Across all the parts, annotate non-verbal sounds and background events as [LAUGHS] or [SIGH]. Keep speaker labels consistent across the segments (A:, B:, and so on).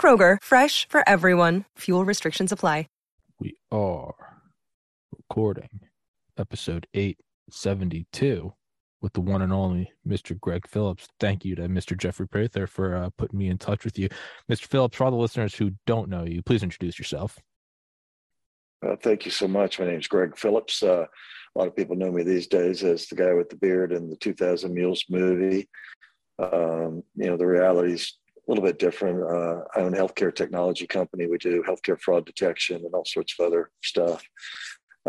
A: Kroger, fresh for everyone. Fuel restrictions apply.
B: we are recording episode 872 with the one and only Mr. Gregg Phillips. Thank you to Mr. Jeffrey Prather for uh, putting me in touch with you. Mr. Phillips, for all the listeners who don't know you, please introduce yourself.
C: Uh, thank you so much. My name is Gregg Phillips. Uh, a lot of people know me these days as the guy with the beard in the 2000 Mules movie. Um, you know, the reality is a little bit different. Uh, I own a healthcare technology company. We do healthcare fraud detection and all sorts of other stuff.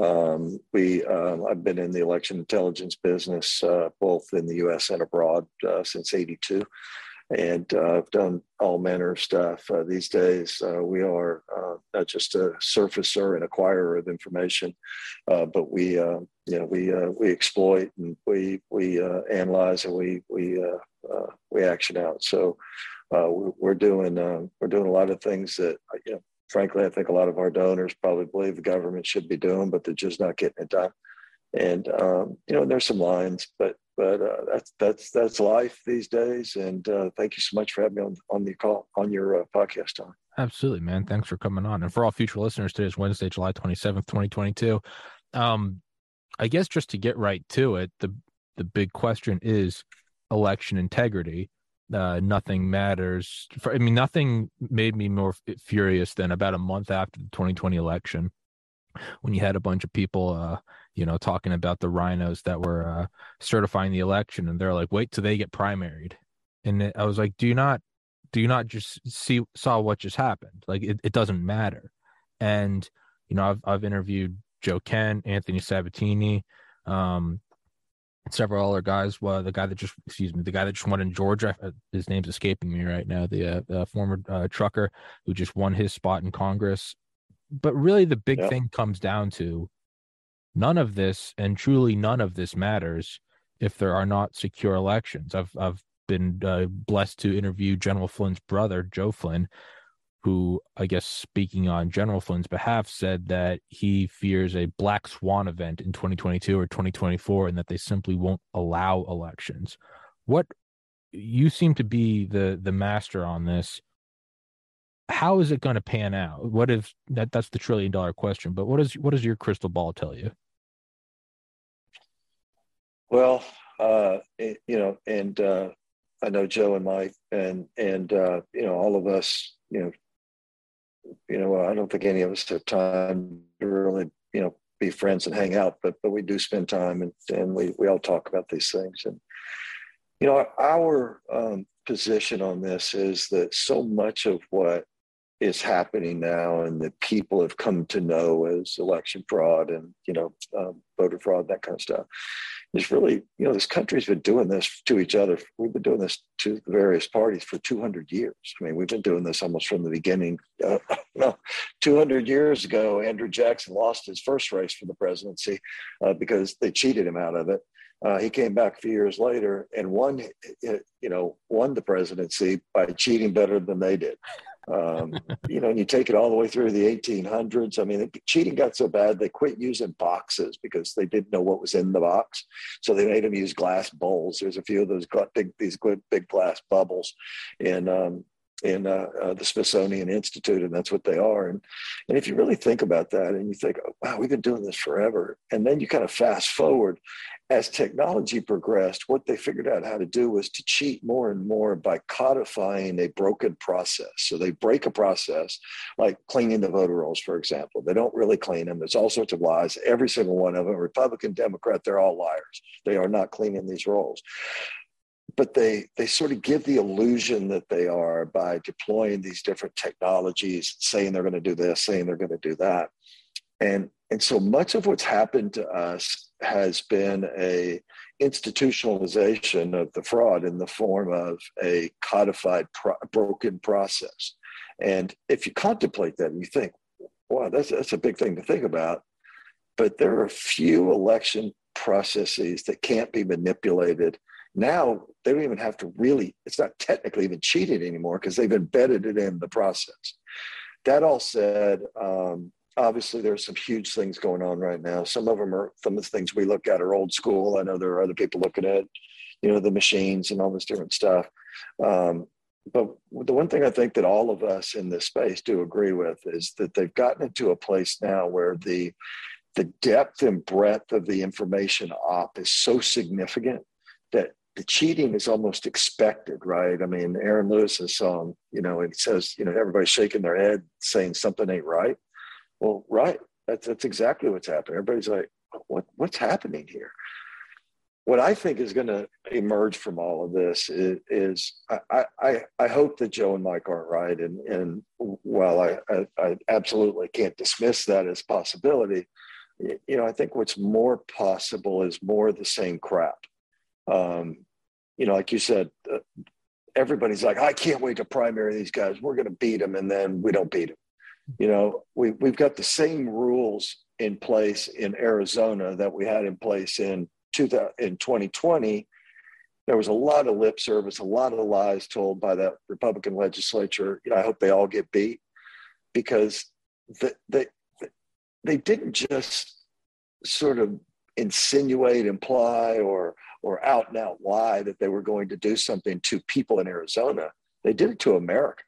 C: Um, we, um, I've been in the election intelligence business uh, both in the U.S. and abroad uh, since '82, and uh, I've done all manner of stuff. Uh, these days, uh, we are uh, not just a surfacer and acquirer of information, but we, you know, we we exploit and we we analyze and we we we action out. So we're doing we're doing a lot of things that you know frankly, I think a lot of our donors probably believe the government should be doing, but they're just not getting it done. And um, you know, there's some lines, but but uh, that's that's that's life these days. And uh, thank you so much for having me on on the call on your uh, podcast, Tom.
B: Absolutely, man. Thanks for coming on. And for all future listeners, today is Wednesday, July 27th, 2022. Um, I guess just to get right to it, the the big question is election integrity uh, nothing matters. For, I mean, nothing made me more furious than about a month after the 2020 election, when you had a bunch of people, uh, you know, talking about the RINOs that were uh, certifying the election, and they're like, "Wait till they get primaried," and I was like, "Do you not, do you not just see saw what just happened? Like, it, it doesn't matter." And you know, I've I've interviewed Joe Kent, Anthony Sabatini, um, several other guys. Well, the guy that just, excuse me, the guy that just won in Georgia, uh, his name's escaping me right now. The, uh, uh, former uh, trucker who just won his spot in Congress. But really, the big thing comes down to none of this, and truly none of this matters if there are not secure elections. I've I've been uh, blessed to interview General Flynn's brother, Joe Flynn, who I guess speaking on General Flynn's behalf said that he fears a black swan event in 2022 or 2024 and that they simply won't allow elections. What you seem to be the the master on this. How is it going to pan out? What if that that's the trillion dollar question, but what is what does your crystal ball tell you?
C: Well, uh, you know, and uh, I know Joe and Mike and and uh, you know all of us, you know, you know, I don't think any of us have time to really, you know, be friends and hang out, but but we do spend time and and we we all talk about these things. And you know, our um, position on this is that so much of what is happening now and that people have come to know as election fraud and you know um, voter fraud that kind of stuff. It's really you know this country's been doing this to each other. We've been doing this to the various parties for 200 years. I mean we've been doing this almost from the beginning uh, [LAUGHS] no, 200 years ago andrew jackson lost his first race for the presidency uh, because they cheated him out of it. Uh, he came back a few years later and won, you know, won the presidency by cheating better than they did. Um, [LAUGHS] you know, and you take it all the way through the 1800s. I mean, cheating got so bad they quit using boxes because they didn't know what was in the box, so they made them use glass bowls. There's a few of those big, these good big glass bubbles, and um, in uh, uh, the Smithsonian Institute, and that's what they are. And and if you really think about that, and you think, oh, wow, we've been doing this forever, and then you kind of fast forward, as technology progressed, what they figured out how to do was to cheat more and more by codifying a broken process. So they break a process, like cleaning the voter rolls, for example. They don't really clean them. There's all sorts of lies. Every single one of them, Republican, Democrat, they're all liars. They are not cleaning these rolls but they they sort of give the illusion that they are by deploying these different technologies saying they're going to do this saying they're going to do that and and so much of what's happened to us has been a institutionalization of the fraud in the form of a codified pro- broken process. And if you contemplate that and you think, wow, that's, that's a big thing to think about. But there are a few election processes that can't be manipulated. Now they don't even have to really, it's not technically even cheating anymore because they've embedded it in the process. That all said, um, obviously there's some huge things going on right now. Some of them are some of the things we look at are old school. I know there are other people looking at, you know, the machines and all this different stuff. Um, but the one thing I think that all of us in this space do agree with is that they've gotten into a place now where the the depth and breadth of the information op is so significant the cheating is almost expected, right? I mean, Aaron Lewis's song, you know, it says, you know, everybody's shaking their head saying something ain't right. Well, right. That's that's exactly what's happening. Everybody's like, what what's happening here? What I think is going to emerge from all of this is, is I, I, I hope that Joe and Mike aren't right, and and while I, I, I absolutely can't dismiss that as possibility, you know I think what's more possible is more the same crap. Um, you know, like you said, uh, everybody's like, I can't wait to primary these guys. We're going to beat them, and then we don't beat them you know, we, we've got the same rules in place in Arizona that we had in place in, 2000, in 2020. There was a lot of lip service, a lot of lies told by that Republican legislature. You know, I hope they all get beat because the, they, they didn't just sort of insinuate, imply, or or out and out lie that they were going to do something to people in Arizona. They did it to America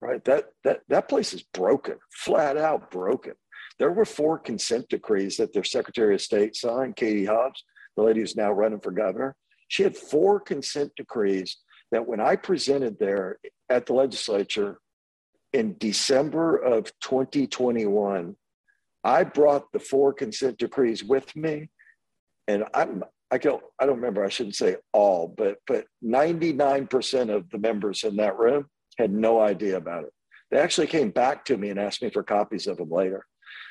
C: right? That that that place is broken, flat out broken. There were four consent decrees that their Secretary of State signed, Katie Hobbs, the lady who's now running for governor. She had four consent decrees that when I presented there at the legislature in December of 2021, I brought the four consent decrees with me. And I'm I don't I don't remember, I shouldn't say all, but but 99% of the members in that room had no idea about it. They actually came back to me and asked me for copies of them later.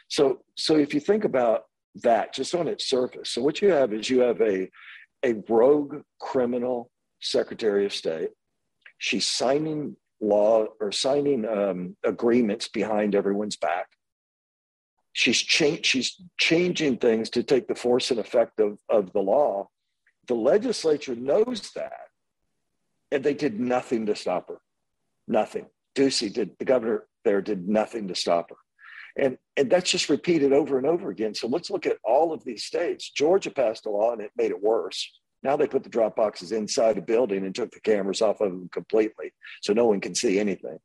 C: So, so if you think about that just on its surface, so what you have is you have a, a rogue criminal secretary of state. She's signing law or signing um, agreements behind everyone's back. She's, cha- she's changing things to take the force and effect of, of the law. The legislature knows that, and they did nothing to stop her. Nothing. Ducey did, the governor there did nothing to stop her. And, and that's just repeated over and over again. So let's look at all of these states. Georgia passed a law and it made it worse. Now they put the drop boxes inside a building and took the cameras off of them completely. So no one can see anything.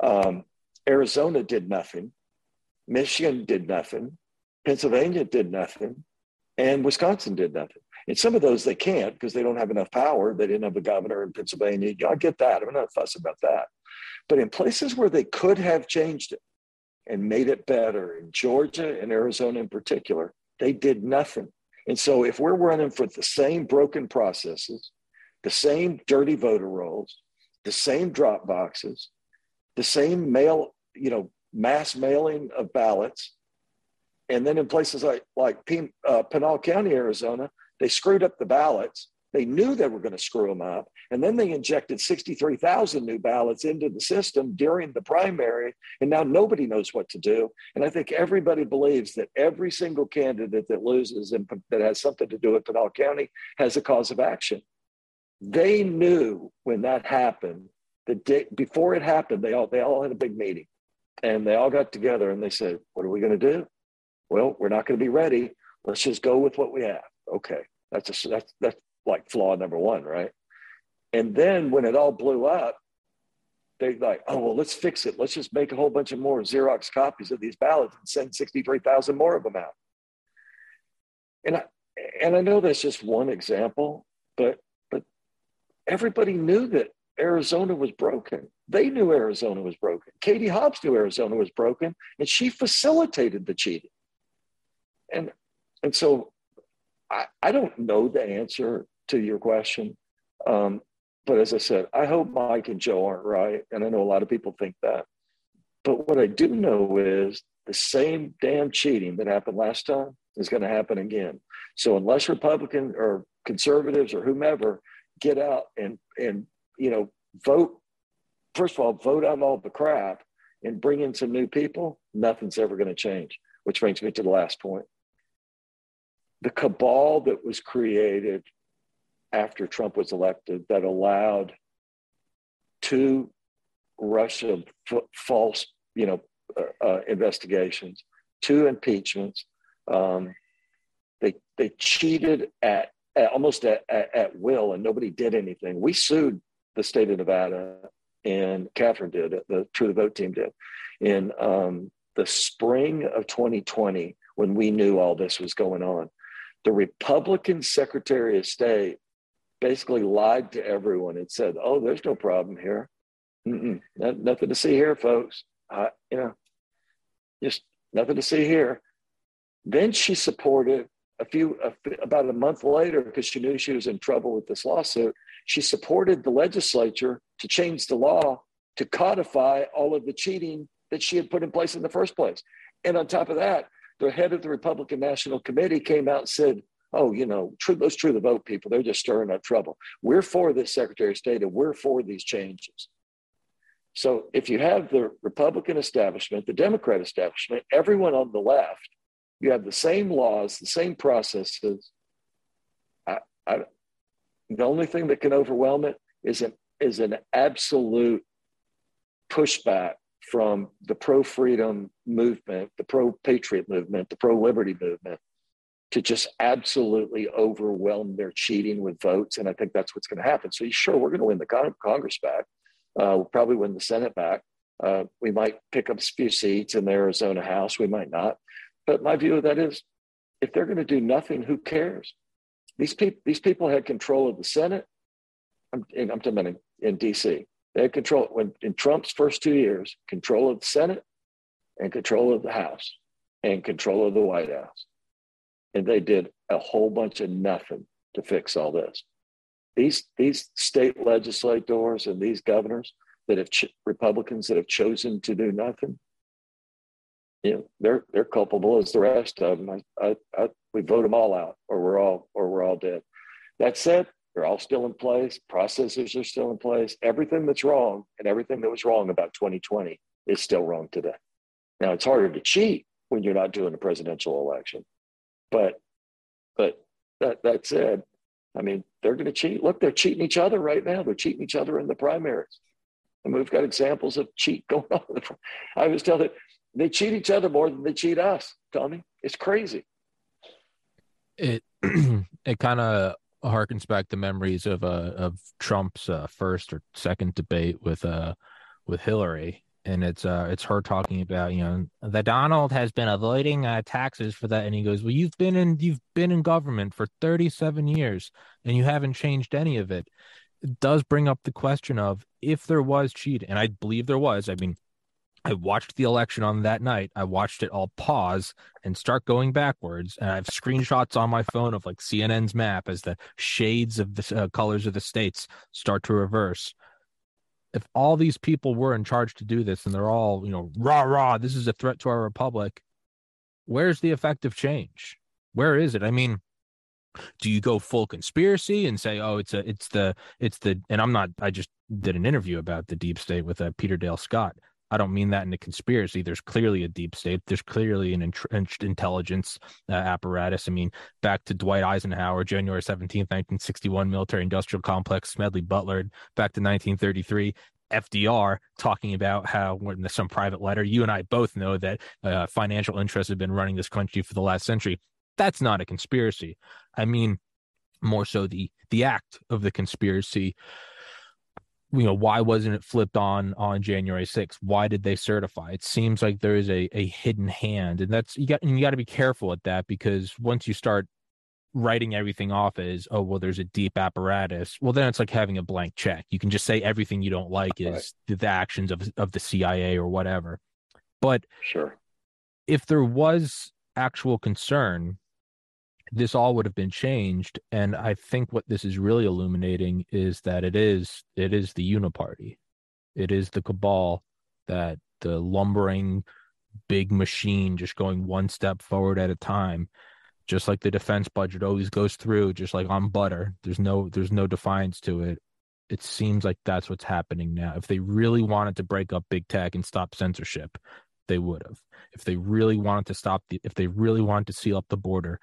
C: Um, Arizona did nothing. Michigan did nothing. Pennsylvania did nothing. And Wisconsin did nothing. In some of those, they can't because they don't have enough power. They didn't have a governor in Pennsylvania. I get that. I'm not fuss about that. But in places where they could have changed it and made it better, in Georgia and Arizona in particular, they did nothing. And so if we're running for the same broken processes, the same dirty voter rolls, the same drop boxes, the same mail, you know, mass mailing of ballots, and then in places like like uh, Pinal County, Arizona, they screwed up the ballots. They knew they were going to screw them up. And then they injected 63,000 new ballots into the system during the primary. And now nobody knows what to do. And I think everybody believes that every single candidate that loses and that has something to do with Pinal County has a cause of action. They knew when that happened, the day before it happened, they all, they all had a big meeting and they all got together and they said, What are we going to do? Well, we're not going to be ready. Let's just go with what we have okay, that's a, that's that's like flaw number one, right? And then when it all blew up, they like, oh well, let's fix it. Let's just make a whole bunch of more Xerox copies of these ballots and send sixty three thousand more of them out. And I and I know that's just one example, but but everybody knew that Arizona was broken. They knew Arizona was broken. Katie Hobbs knew Arizona was broken, and she facilitated the cheating. And and so I, I don't know the answer to your question. Um, but as I said, I hope Mike and Joe aren't right. And I know a lot of people think that. But what I do know is the same damn cheating that happened last time is going to happen again. So unless Republican or conservatives or whomever get out and and you know vote, first of all, vote out all the crap and bring in some new people, nothing's ever going to change. Which brings me to the last point. The cabal that was created after Trump was elected that allowed two Russia f- false, you know, uh, uh, investigations, two impeachments. Um, they they cheated at, at almost at, at, at, will, and nobody did anything. We sued the state of Nevada, and Catherine did. The True the Vote team did in um, the spring of 2020 when we knew all this was going on. The Republican Secretary of State basically lied to everyone and said, "Oh, there's no problem here. Not, nothing to see here, folks. Uh, you know, just nothing to see here." Then she supported a few a, about a month later because she knew she was in trouble with this lawsuit. She supported the legislature to change the law to codify all of the cheating that she had put in place in the first place. And on top of that, the head of the Republican National Committee came out and said, oh, you know, true, those true the vote people, they're just stirring up trouble. We're for this Secretary of State and we're for these changes. So if you have the Republican establishment, the Democrat establishment, everyone on the left, you have the same laws, the same processes. I, I, the only thing that can overwhelm it is an is an absolute pushback from the pro freedom movement, the pro patriot movement, the pro liberty movement, to just absolutely overwhelm their cheating with votes. And I think that's what's going to happen. So, sure, we're going to win the con- Congress back. Uh, we'll probably win the Senate back. Uh, we might pick up a few seats in the Arizona House. We might not. But my view of that is if they're going to do nothing, who cares? These, people, these people had control of the Senate. I'm, I'm talking in, in DC. They had control when in Trump's first two years, control of the Senate and control of the House and control of the White House and they did a whole bunch of nothing to fix all this. These these state legislators and these governors that have ch- Republicans that have chosen to do nothing, you know, they're they're culpable as the rest of them. I, I, I, we vote them all out, or we're all or we're all dead. That said, they're all still in place. Processes are still in place. Everything that's wrong and everything that was wrong about 2020 is still wrong today. Now it's harder to cheat when you're not doing a presidential election but but that that said, I mean, they're going to cheat. Look, they're cheating each other right now. They're cheating each other in the primaries. And we've got examples of cheat [LAUGHS] going on. I was telling they cheat each other more than they cheat us, Tommy. It's crazy.
B: It [CLEARS THROAT] it kind of harkens back to memories of uh of Trump's uh, first or second debate with uh with Hillary and it's uh it's her talking about you know the Donald has been avoiding uh, taxes for that and he goes well you've been in you've been in government for 37 years and you haven't changed any of it it does bring up the question of if there was cheating and I believe there was I mean I watched the election on that night I watched it all pause and start going backwards and I have screenshots on my phone of like CNN's map as the shades of the uh, colors of the states start to reverse if all these people were in charge to do this and they're all, you know, rah, rah, this is a threat to our republic, where's the effective change? Where is it? I mean, do you go full conspiracy and say, oh, it's a, it's the, it's the, and I'm not, I just did an interview about the deep state with uh, Peter Dale Scott. I don't mean that in a conspiracy. There's clearly a deep state. There's clearly an entrenched intelligence uh, apparatus. I mean, back to Dwight Eisenhower, January 17th, 1961, military industrial complex, Smedley Butler, back to 1933. FDR talking about how in some private letter, you and I both know that uh, financial interests have been running this country for the last century. That's not a conspiracy. I mean, more so the the act of the conspiracy you know why wasn't it flipped on on january 6th why did they certify? It seems like there is a, a hidden hand and that's you got you got to be careful at that because once you start writing everything off as oh well there's a deep apparatus well then it's like having a blank check. You can just say everything you don't like is right. the, the actions of of the cia or whatever. But
C: sure.
B: if there was actual concern this all would have been changed and i think what this is really illuminating is that it is it is the uniparty it is the cabal that the lumbering big machine just going one step forward at a time just like the defense budget always goes through, just like on butter. There's no there's no defiance to it. It seems like that's what's happening now. If they really wanted to break up big tech and stop censorship, they would have. If they really wanted to stop the if they really wanted to seal up the border,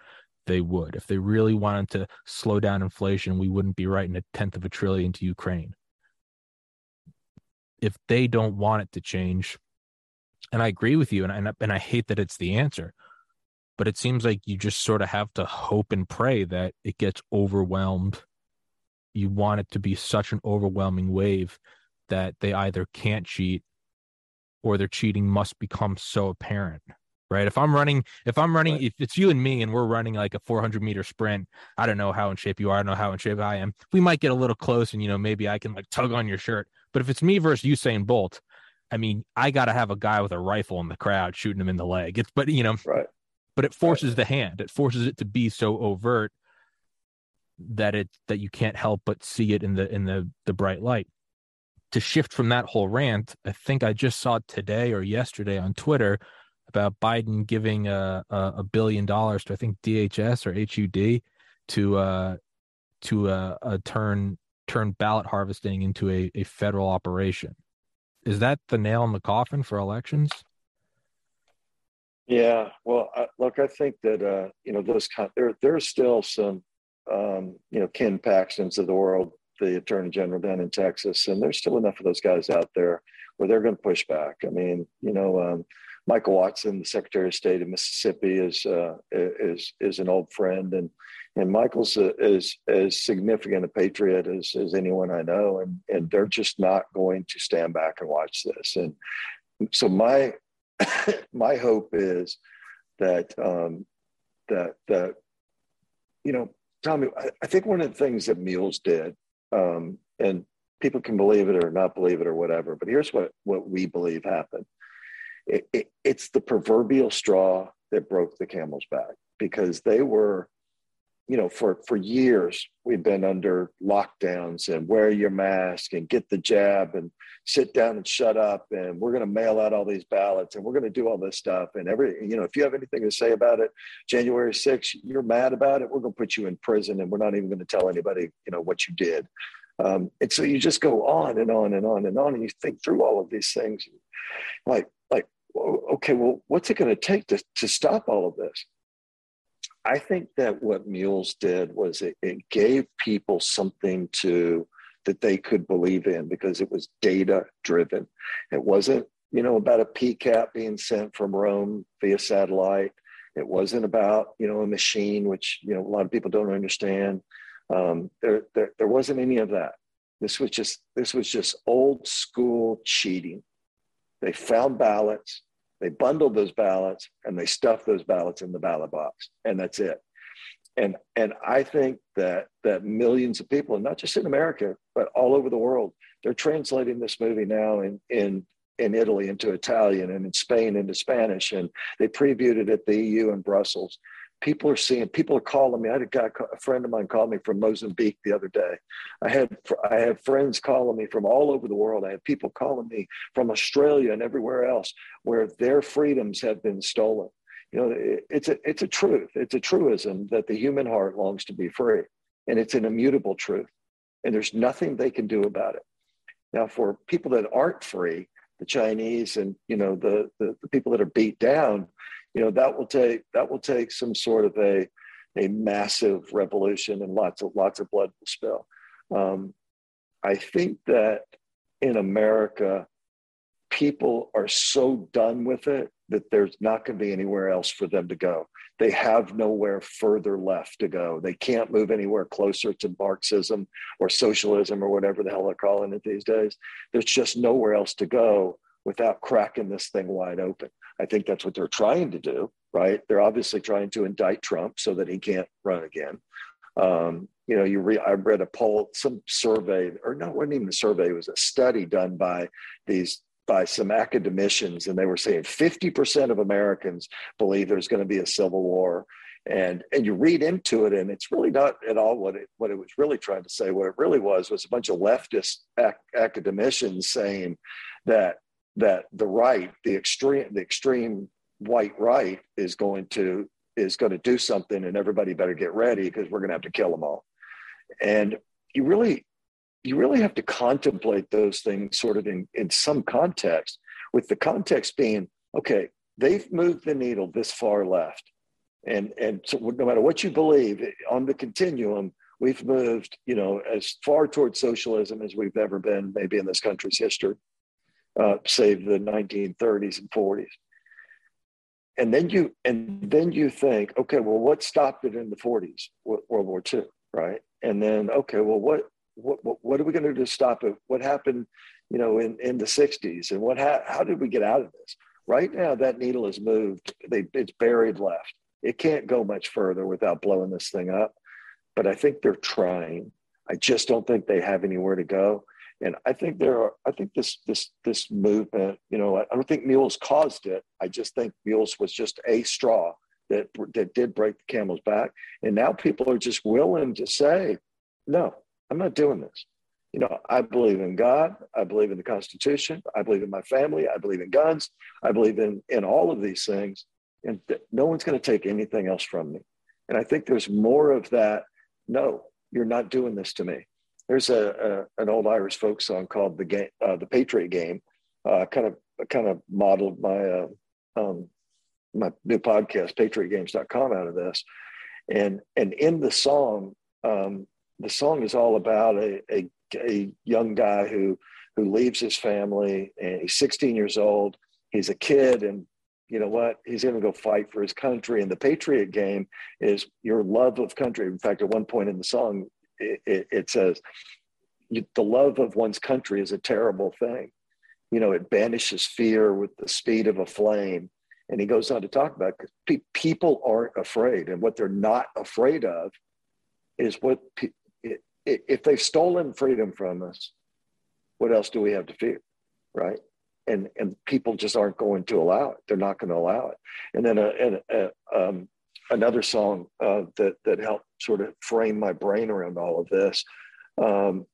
B: they would. If they really wanted to slow down inflation, we wouldn't be writing a tenth of a trillion to Ukraine. If they don't want it to change, and I agree with you, and I, and I hate that it's the answer, but it seems like you just sort of have to hope and pray that it gets overwhelmed. You want it to be such an overwhelming wave that they either can't cheat or their cheating must become so apparent right? If i'm running if i'm running right. if it's you and me and we're running like a 400 meter sprint i don't know how in shape you are i don't know how in shape i am we might get a little close and you know maybe i can like tug on your shirt. But if it's me versus usain bolt i mean i gotta have a guy with a rifle in the crowd shooting him in the leg. It's but you know
C: right.
B: but it forces right. the hand. It forces it to be so overt that it that you can't help but see it in the in the the bright light. To shift from that whole rant i think i just saw today or yesterday on twitter about Biden giving a, a, a billion dollars to I think DHS or HUD to uh, to uh, uh, turn turn ballot harvesting into a, a federal operation. Is that the nail in the coffin for elections?
C: Yeah, well, I, look, I think that uh, you know those kind there there's still some um, you know Ken Paxton's of the world, the Attorney General down in Texas, and there's still enough of those guys out there where they're going to push back. I mean, you know, um, Michael Watson, the Secretary of State of Mississippi, is uh, is is an old friend, and and Michael's a, is as significant a patriot as, as anyone I know, and and they're just not going to stand back and watch this. And so my [COUGHS] my hope is that um, that that you know, Tommy, I, I think one of the things that Mules did, um, and people can believe it or not believe it or whatever, but here's what what we believe happened it, it, it's the proverbial straw that broke the camel's back because they were you know for for years we've been under lockdowns and wear your mask and get the jab and sit down and shut up and we're going to mail out all these ballots and we're going to do all this stuff. And every you know if you have anything to say about it january 6th you're mad about it we're going to put you in prison and we're not even going to tell anybody you know what you did. Um, and so you just go on and on and on and on and you think through all of these things. Like like okay well what's it going to take to, to stop all of this? I think that what mules did was it, it gave people something to that they could believe in because it was data driven it wasn't you know about a pcap being sent from rome via satellite. It wasn't about you know a machine which you know a lot of people don't understand. Um, there, there there wasn't any of that. This was just this was just old school cheating they found ballots, they bundled those ballots, and they stuffed those ballots in the ballot box, and that's it. And and I think that that millions of people, and not just in America, but all over the world, they're translating this movie now in in in Italy into Italian and in Spain into Spanish, and they previewed it at the EU in Brussels people are seeing people are calling me. I had a guy a friend of mine called me from mozambique the other day. I had i have friends calling me from all over the world. I have people calling me from australia and everywhere else where their freedoms have been stolen. You know it's a it's a truth. It's a truism that the human heart longs to be free and it's an immutable truth and there's nothing they can do about it. Now for people that aren't free the chinese and you know the, the, the people that are beat down you know that will take that will take some sort of a a massive revolution and lots of lots of blood will spill. Um, I think that in America, people are so done with it that there's not going to be anywhere else for them to go. They have nowhere further left to go. They can't move anywhere closer to Marxism or socialism or whatever the hell they're calling it these days. There's just nowhere else to go without cracking this thing wide open. I think that's what they're trying to do, right? They're obviously trying to indict Trump so that he can't run again. Um, you know, you re- I read a poll, some survey, or no, it wasn't even a survey, it was a study done by these by some academicians, and they were saying 50% of Americans believe there's going to be a civil war. And and you read into it, and it's really not at all what it what it was really trying to say. What it really was was a bunch of leftist ac- academicians saying that that the right, the extreme, the extreme white right, is going to is going to do something, and everybody better get ready because we're going to have to kill them all. And you really, you really have to contemplate those things sort of in, in some context, with the context being, okay, they've moved the needle this far left. And, and so no matter what you believe eh, on the continuum, we've moved, you know, as far towards socialism as we've ever been, maybe in this country's history, uh, save the 1930s and 40s. And then you and then you think, okay, well, what stopped it in the 40s, World War II, right? And then, okay, well, what what what are we going to do to stop it? What happened, you know, in in the 60s, and what ha- how did we get out of this? Right now, that needle has moved. They, it's buried left. It can't go much further without blowing this thing up but I think they're trying. I just don't think they have anywhere to go. And I think there are, I think this this this movement, you know, I don't think mules caused it. I just think mules was just a straw that that did break the camel's back. And now people are just willing to say, no, I'm not doing this. You know, I believe in God. I believe in the Constitution. I believe in my family. I believe in guns. I believe in in all of these things. And th- no one's going to take anything else from me. And I think there's more of that no, you're not doing this to me. There's a, a an old Irish folk song called the game, uh, the Patriot Game, uh, kind of kind of modeled my uh, um, my new podcast, PatriotGames.com, out of this, and and in the song, um, the song is all about a, a a young guy who who leaves his family and he's 16 years old. He's a kid and you know what? He's going to go fight for his country. And the Patriot game is your love of country. In fact, at one point in the song, it, it, says, the love of one's country is a terrible thing. You know, it banishes fear with the speed of a flame. And he goes on to talk about pe- people aren't afraid. And what they're not afraid of is what, pe- if they've stolen freedom from us, what else do we have to fear? Right and and people just aren't going to allow it. They're not going to allow it. And then a, a, a um, another song uh, that that helped sort of frame my brain around all of this um,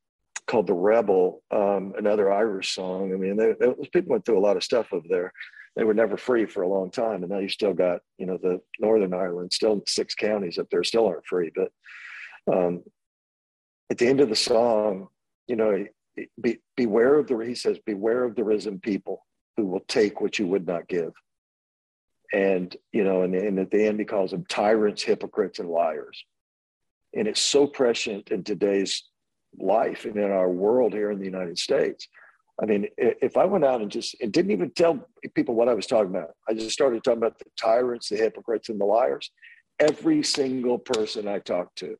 C: called "The Rebel," um, another Irish song. I mean, they, they, people went through a lot of stuff over there. They were never free for a long time, and now you still got you know the Northern Ireland, still six counties up there still aren't free. But um, at the end of the song, you know, be, beware of the he says beware of the risen people who will take what you would not give and you know and, and at the end he calls them tyrants hypocrites and liars and it's so prescient in today's life and in our world here in the united states i mean if i went out and just and didn't even tell people what i was talking about i just started talking about the tyrants the hypocrites and the liars every single person i talked to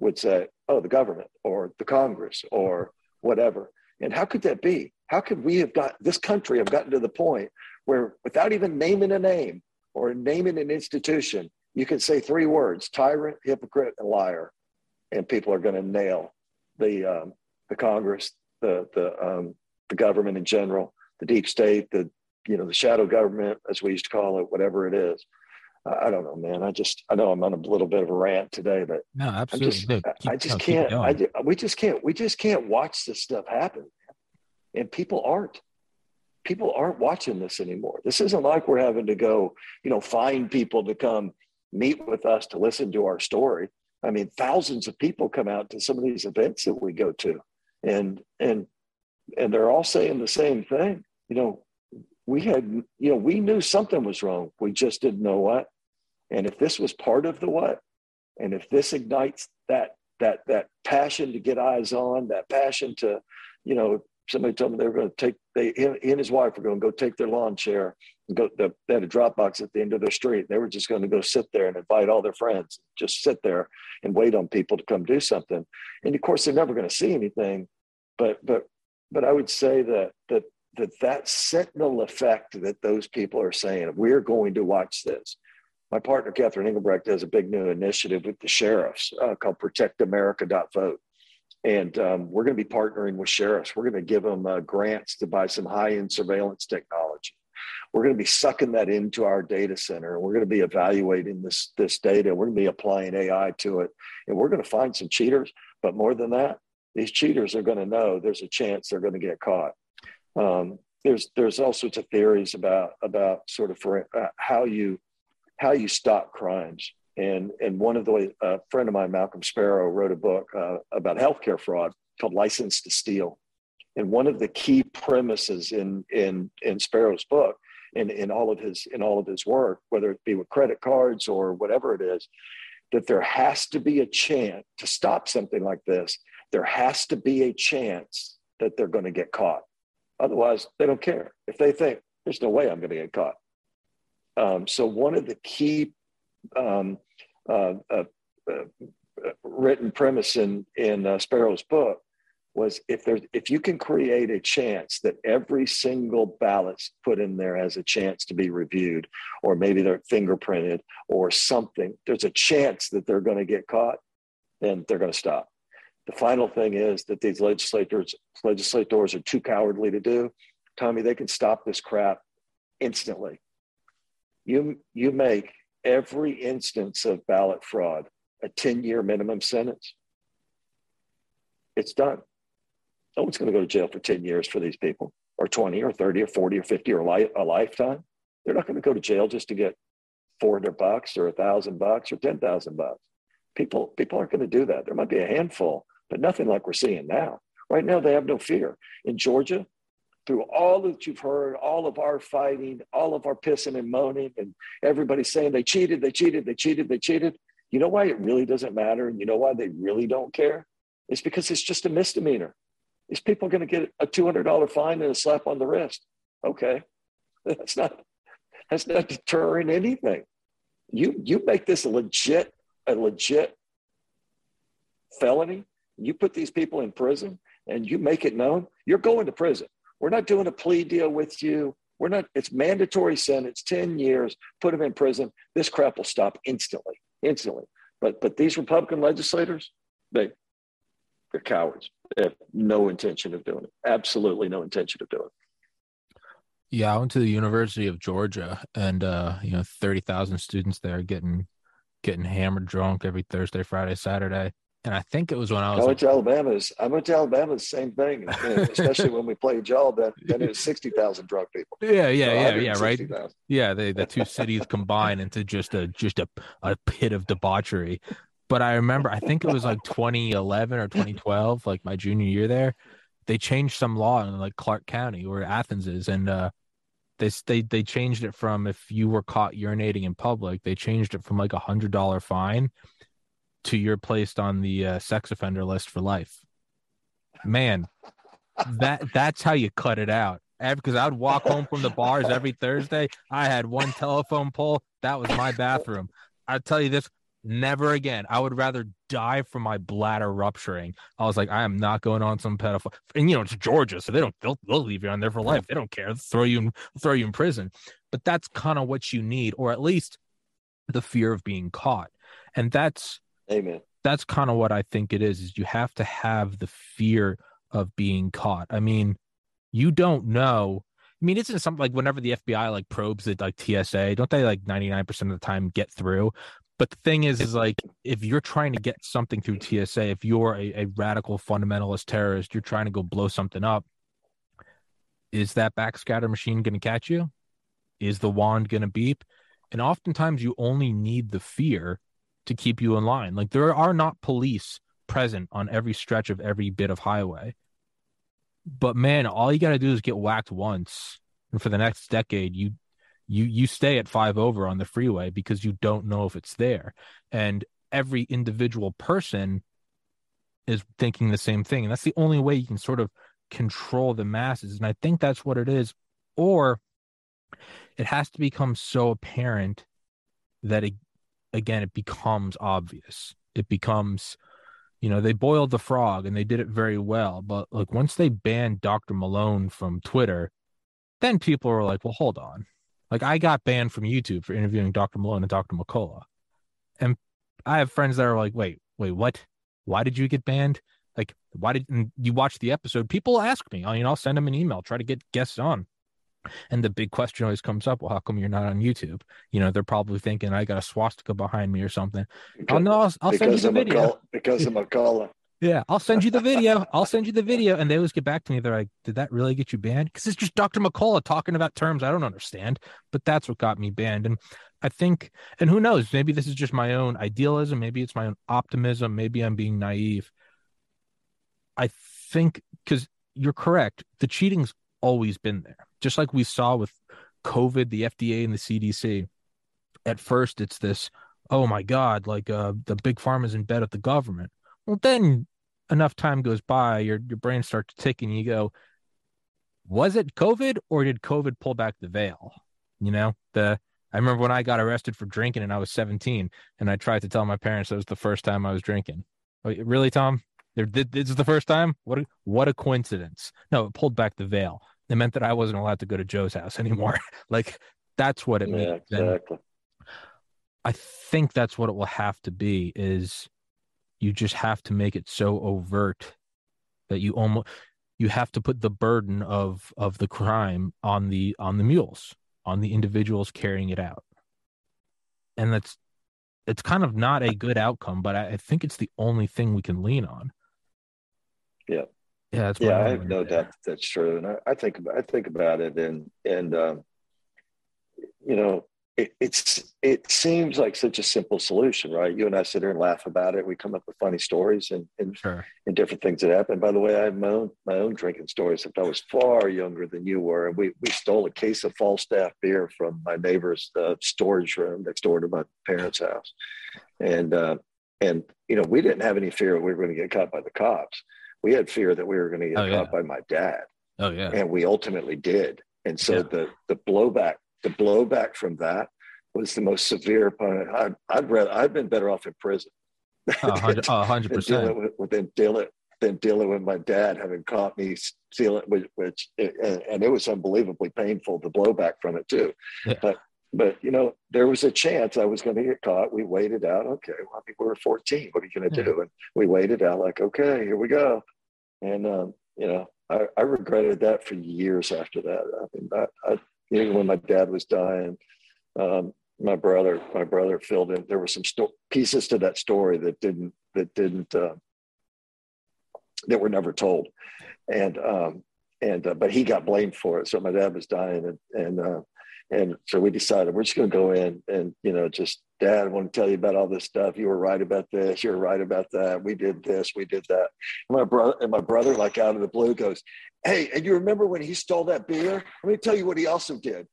C: would say oh the government or the congress or whatever. And how could that be? How could we have got this country have gotten to the point where without even naming a name or naming an institution, you can say three words tyrant, hypocrite, and liar. And people are going to nail the, um, the Congress, the, the, um, the government in general, the deep state, the, you know, the shadow government, as we used to call it, whatever it is. I don't know, man. I just I know I'm on a little bit of a rant today, but
B: no, absolutely.
C: Just, keep, I just no, can't. I we just can't. We just can't watch this stuff happen, and people aren't. People aren't watching this anymore. This isn't like we're having to go, you know, find people to come meet with us to listen to our story. I mean, thousands of people come out to some of these events that we go to, and and and they're all saying the same thing. You know, we had, you know, we knew something was wrong. We just didn't know what. And if this was part of the what, and if this ignites that that that passion to get eyes on, that passion to, you know, somebody told me they were going to take they he and his wife were going to go take their lawn chair and go they had a drop box at the end of their street. They were just going to go sit there and invite all their friends, just sit there and wait on people to come do something. And of course, they're never going to see anything. But but but I would say that that that that sentinel effect that those people are saying, we're going to watch this my partner Catherine Engelbrecht has a big new initiative with the sheriffs uh, called ProtectAmerica.vote, and um, we're going to be partnering with sheriffs. We're going to give them uh, grants to buy some high-end surveillance technology. We're going to be sucking that into our data center, we're going to be evaluating this this data. We're going to be applying AI to it, and we're going to find some cheaters. But more than that, these cheaters are going to know there's a chance they're going to get caught. Um, there's there's all sorts of theories about about sort of for uh, how you how you stop crimes. And and one of the a friend of mine, Malcolm Sparrow, wrote a book uh, about healthcare fraud called License to Steal. And one of the key premises in in in Sparrow's book in, in all of his in all of his work, whether it be with credit cards or whatever it is, that there has to be a chance to stop something like this. There has to be a chance that they're going to get caught. Otherwise, they don't care. If they think there's no way I'm going to get caught. Um, so one of the key um, uh, uh, uh, written premise in in uh, Sparrow's book was if there's if you can create a chance that every single ballot's put in there has a chance to be reviewed or maybe they're fingerprinted or something there's a chance that they're going to get caught then they're going to stop. The final thing is that these legislators legislators are too cowardly to do. Tommy they can stop this crap instantly. You you make every instance of ballot fraud a 10 year minimum sentence it's done no one's going to go to jail for 10 years for these people, or 20, or 30, or 40, or 50, or li- a lifetime. They're not going to go to jail just to get 400 bucks or a thousand bucks or 10,000 bucks. People, people aren't going to do that. There might be a handful, but nothing like we're seeing now. Right now, they have no fear. In Georgia, through all that you've heard, all of our fighting, all of our pissing and moaning, and everybody saying they cheated, they cheated, they cheated, they cheated. You know why it really doesn't matter? And you know why they really don't care? It's because it's just a misdemeanor. These people are going to get a $200 fine and a slap on the wrist. Okay. [LAUGHS] That's not, that's not deterring anything. You, you make this a legit, a legit felony. You put these people in prison and you make it known you're going to prison. We're not doing a plea deal with you. We're not, it's mandatory sentence, 10 years, put them in prison. This crap will stop instantly, instantly. But, but these Republican legislators, they, they're cowards. They have no intention of doing it. Absolutely no intention of doing it.
B: Yeah, I went to the University of Georgia, and uh, you know, thirty thousand students there getting getting hammered drunk every Thursday, Friday, Saturday. And I think it was when I was.
C: I went to Alabama's. I went to Alabama's. Same thing, [LAUGHS] especially when we played y'all. Then, then it was [LAUGHS] sixty thousand drunk people.
B: Yeah, yeah, so yeah, yeah. Right. 000. Yeah, they the two cities combine into just a just a, a pit of debauchery but I remember I think it was like 2011 or 2012, like my junior year there. They changed some law in like Clarke County where Athens is, and uh, they they they changed it from if you were caught urinating in public, they changed it from like a hundred dollar fine to you're placed on the uh, sex offender list for life. Man, that that's how you cut it out. Because I would walk home from the bars every Thursday. I had one telephone pole. That was my bathroom. i tell you this Never again. I would rather die from my bladder rupturing. I was like, I am not going on some pedophile. And you know, it's Georgia, so they don't. They'll, they'll leave you on there for life. They don't care. They'll throw you in, throw you in prison. But that's kind of what you need, or at least the fear of being caught. And that's
C: amen.
B: That's kind of what I think it is. Is you have to have the fear of being caught. I mean, you don't know. I mean, isn't something like whenever the FBI like probes it like TSA, don't they like 99% of the time get through? But the thing is, is like if you're trying to get something through TSA, if you're a, a radical fundamentalist terrorist, you're trying to go blow something up. Is that backscatter machine going to catch you? Is the wand going to beep? And oftentimes, you only need the fear to keep you in line. Like there are not police present on every stretch of every bit of highway. But man, all you got to do is get whacked once, and for the next decade, you you you stay at five over on the freeway because you don't know if it's there and every individual person is thinking the same thing and that's the only way you can sort of control the masses and i think that's what it is or it has to become so apparent that it, again it becomes obvious it becomes you know they boiled the frog and they did it very well but like once they banned dr malone from twitter then people were like well hold on like I got banned from YouTube for interviewing Dr. Malone and Dr. McCullough. And I have friends that are like, wait, wait, what? Why did you get banned? Like, why did you watch the episode? People ask me, you know, I'll send them an email, try to get guests on. And the big question always comes up, well, how come you're not on YouTube? You know, they're probably thinking I got a swastika behind me or something. Because, oh, no, I'll, I'll send you the video.
C: McCullough, because of McCullough. [LAUGHS]
B: Yeah, I'll send you the video. [LAUGHS] I'll send you the video. And they always get back to me. They're like, did that really get you banned? Because it's just Dr. McCullough talking about terms I don't understand. But that's what got me banned. And I think, and who knows, maybe this is just my own idealism. Maybe it's my own optimism. Maybe I'm being naive. I think, because you're correct, the cheating's always been there. Just like we saw with COVID, the FDA and the CDC. At first, it's this, oh my God, like uh, the big pharma's in bed with the government. Well, then enough time goes by, your your brain starts ticking. You go, was it COVID or did COVID pull back the veil? You know, the I remember when I got arrested for drinking and I was 17, and I tried to tell my parents that was the first time I was drinking. Wait, really, Tom? This is the first time? What a, what a coincidence. No, it pulled back the veil. It meant that I wasn't allowed to go to Joe's house [LAUGHS] anymore. like that's what it
C: yeah,
B: means.
C: Exactly.
B: And I think that's what it will have to be is you just have to make it so overt that you almost you have to put the burden of of the crime on the on the mules on the individuals carrying it out and that's it's kind of not a good outcome but i, I think it's the only thing we can lean on
C: yeah
B: yeah
C: yeah i have no doubt that that's true and I, I, think about i think about it and and um, you know it, it's it seems like such a simple solution, right? You and I sit here and laugh about it. We come up with funny stories and and,
B: sure.
C: and different things that happen. By the way, I have my own my own drinking stories. If I was far younger than you were, and we we stole a case of Falstaff beer from my neighbor's uh, storage room next door to my parents' house, and uh, and you know we didn't have any fear we were going to get caught by the cops. We had fear that we were going to get
B: oh,
C: caught
B: yeah.
C: by my dad.
B: Oh yeah,
C: and we ultimately did. And so yeah. the the blowback the blowback from that was the most severe opponent. I'd, I'd rather, I've been better off in prison.
B: hundred [LAUGHS] percent.
C: Than dealing than dealing with my dad having caught me stealing, which, which and it was unbelievably painful. The blowback from it too,
B: yeah.
C: but but you know there was a chance I was going to get caught. We waited out. Okay, well, I mean we were 14. What are you going to do? And we waited out. Like okay, here we go. And um, you know I, I regretted that for years after that. I mean, I, I, even when my dad was dying, um, my brother, my brother filled in. There were some sto- pieces to that story that didn't, that didn't, uh, that were never told, and um, and uh, but he got blamed for it. So my dad was dying, and and uh, and so we decided we're just going to go in and you know just dad i want to tell you about all this stuff. You were right about this. You were right about that. We did this. We did that. And my brother and my brother like out of the blue goes hey and you remember when he stole that beer? Let me tell you what he also did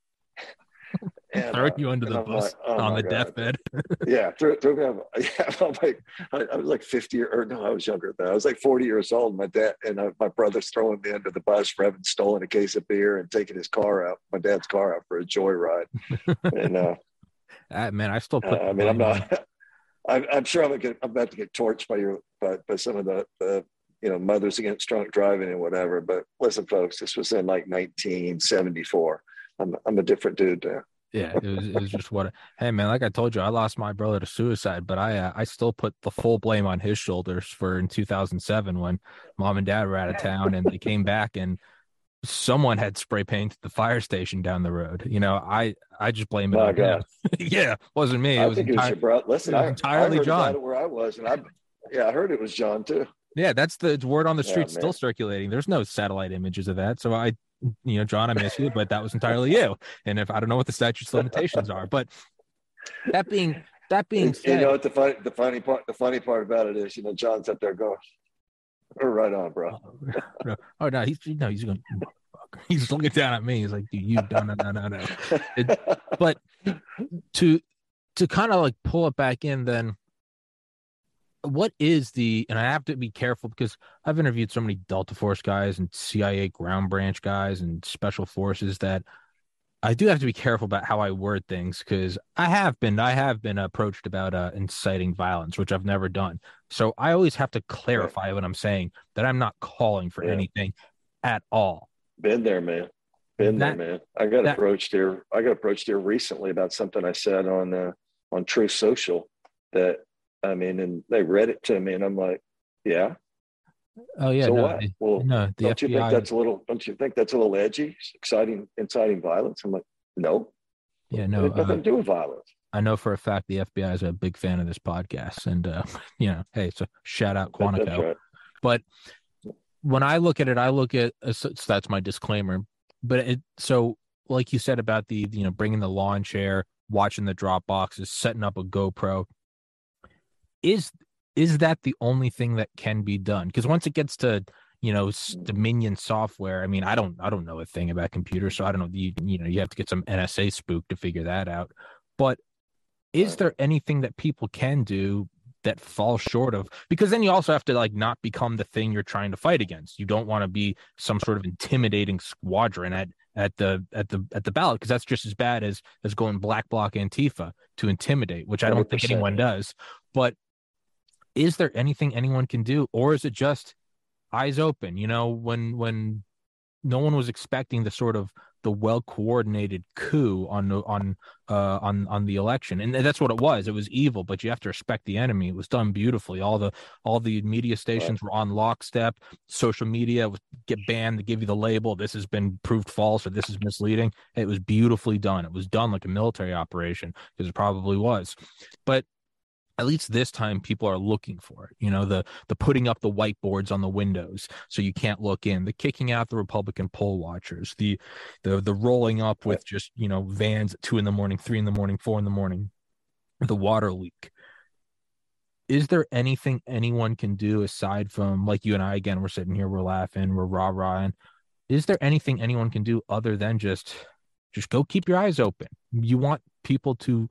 B: and, throw uh, you under the bus like, oh on the God. deathbed. [LAUGHS]
C: yeah, threw, threw me. [LAUGHS] Yeah, I'm like, I, I, was like 50 or, or, no, I was younger than I was like 40 years old. My dad and uh, my brother's throwing me under the bus for having stolen a case of beer and taking his car out, my dad's car out for a joyride. and uh,
B: uh, [LAUGHS] man, I still put.
C: Uh, I mean, I'm not. I'm, I'm, sure I'm, get, I'm about to get torched by your by, by some of the, the you know mothers against drunk driving and whatever. But listen, folks, this was in like 1974. I'm I'm a different dude now
B: yeah, it was, it was just what. Hey, man, like I told you, I lost my brother to suicide, but I uh, I still put the full blame on his shoulders for in 2007 when mom and dad were out of town and they came back and someone had spray painted the fire station down the road. You know, I I just blame it.
C: My
B: on
C: God. [LAUGHS]
B: yeah, wasn't me.
C: I
B: it was
C: think enti- it was your brother. Listen, I,
B: entirely
C: I heard
B: John.
C: About where I was, and I yeah, I heard it was John too.
B: Yeah, that's the word on the street
C: Yeah,
B: still circulating. There's no satellite images of that. So I, you know, John, I miss you, but that was entirely you. And if I don't know what the statute limitations are, but that being that being
C: You
B: said,
C: know what the funny the funny part the funny part about it is, you know, John's up there going, "We're right on, oh,
B: bro." oh no, he's no, he's going. He's looking down at me. He's like, "Dude, you no, no, no, no, no." It, but to to kind of like pull it back in, then what is the and I have to be careful because I've interviewed so many Delta Force guys and CIA ground branch guys and special forces that I do have to be careful about how I word things because I have been I have been approached about uh, inciting violence, which I've never done. So I always have to clarify what I'm saying that I'm not calling for
C: Yeah.
B: anything at all.
C: Been there, man. Been
B: That-
C: there, man. I got
B: that-
C: approached here. I got approached here recently about something I said on uh, on Truth Social. That I mean, and they read it to me, and I'm like, "Yeah,
B: Oh yeah,
C: so
B: no,
C: what?
B: the-
C: Well,
B: no, the
C: don't you think that's a little? Don't you think that's a little edgy, exciting, inciting violence?" I'm like, "No,
B: yeah,
C: it
B: no,
C: has nothing
B: uh,
C: do violence."
B: I know for a fact the FBI is a big fan of this podcast, and uh, [LAUGHS] you know, hey, so shout out Quantico.
C: right.
B: But when I look at it, I look at so that's my disclaimer. But it so like you said about the you know bringing the lawn chair, watching the drop boxes, setting up a GoPro. Is is that the only thing that can be done? Because once it gets to you know mm. Dominion software, I mean, I don't I don't know a thing about computers, so I don't know. You you know you have to get some NSA spook to figure that out. But is there anything that people can do that falls short of because then you also have to like not become the thing you're trying to fight against. You don't want to be some sort of intimidating squadron at at the at the at the ballot because that's just as bad as as going black bloc Antifa to intimidate, which I don't 100%. think anyone does. But is there anything anyone can do, or is it just eyes open? You know, when when no one was expecting the sort of the well coordinated coup on on uh, on on the election, and that's what it was. It was evil, but you have to respect the enemy. It was done beautifully. All the all the media stations right. were on lockstep. Social media was get banned to give you the label. This has been proved false or this is misleading. It was beautifully done. It was done like a military operation because it probably was. But at least this time people are looking for it you know the the putting up the whiteboards on the windows so you can't look in the kicking out the republican poll watchers the the the rolling up with just you know vans at two in the morning three in the morning four in the morning the water leak. Is there anything anyone can do aside from like you and i again we're sitting here we're laughing we're rah rah and is there anything anyone can do other than just just go keep your eyes open? You want people to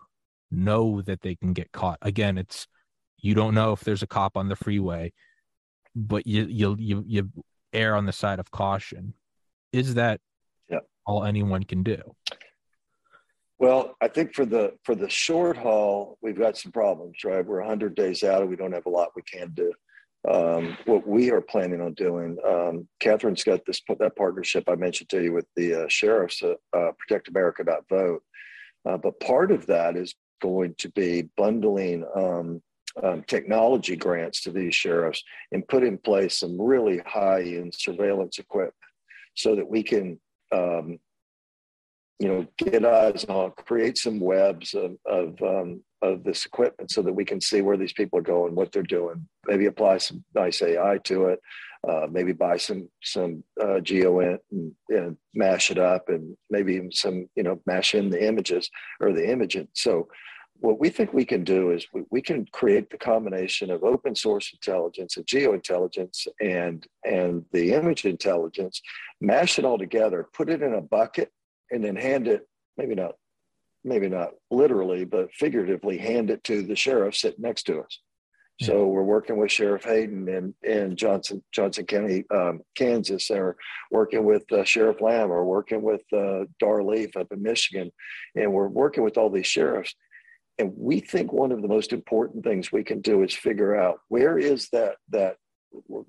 B: know that they can get caught. Again, it's you don't know if there's a cop on the freeway, but you you you you err on the side of caution. Is that all anyone can do?
C: Well, I think for the for the short haul, we've got some problems, right? We're 100 days out, and we don't have a lot we can do. Um, what we are planning on doing, um, Catherine's got this that partnership I mentioned to you with the uh, sheriffs, uh, uh, ProtectAmerica.vote. Uh, but part of that is going to be bundling um, um, technology grants to these sheriffs and put in place some really high end surveillance equipment so that we can um, you know get eyes on create some webs of of, um, of this equipment so that we can see where these people are going what they're doing maybe apply some nice ai to it uh, maybe buy some some uh, GEOINT and, and, mash it up, and maybe even some you know mash in the images or the imaging. So what we think we can do is we, we can create the combination of open source intelligence and geointelligence and and the image intelligence, mash it all together, put it in a bucket, and then hand it maybe not maybe not literally but figuratively hand it to the sheriff sitting next to us so we're working with Sheriff Hayden in, in Johnson Johnson County, um, Kansas. Or working with uh, Sheriff Lamb. Or working with uh, Dar Leaf up in Michigan, and we're working with all these sheriffs. And we think one of the most important things we can do is figure out where is that that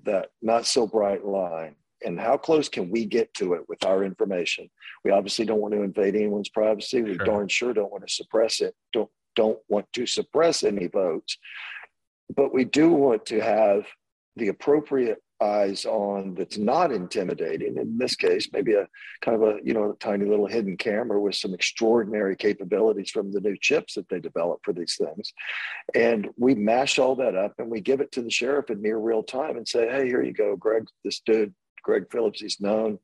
C: that not so bright line and how close can we get to it with our information we obviously don't want to invade anyone's privacy we sure. darn sure don't want to suppress it don't don't want to suppress any votes but we do want to have the appropriate eyes on that's not intimidating. In this case, maybe a kind of a you know a tiny little hidden camera with some extraordinary capabilities from the new chips that they develop for these things, and we mash all that up and we give it to the sheriff in near real time and say, hey, here you go, Gregg. This dude, Gregg Phillips, he's known.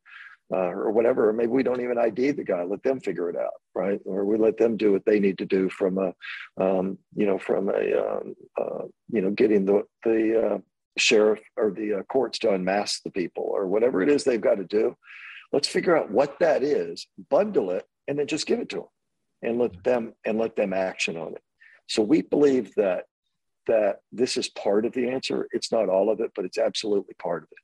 C: Uh, or whatever, or maybe we don't even ID the guy. Let them figure it out, right? Or we let them do what they need to do from a, um, you know, from a, um, uh, you know, getting the the uh, sheriff or the uh, courts to unmask the people or whatever it is they've got to do. Let's figure out what that is, bundle it, and then just give it to them, and let them and let them action on it. So we believe that that this is part of the answer. It's not all of it, but it's absolutely part of it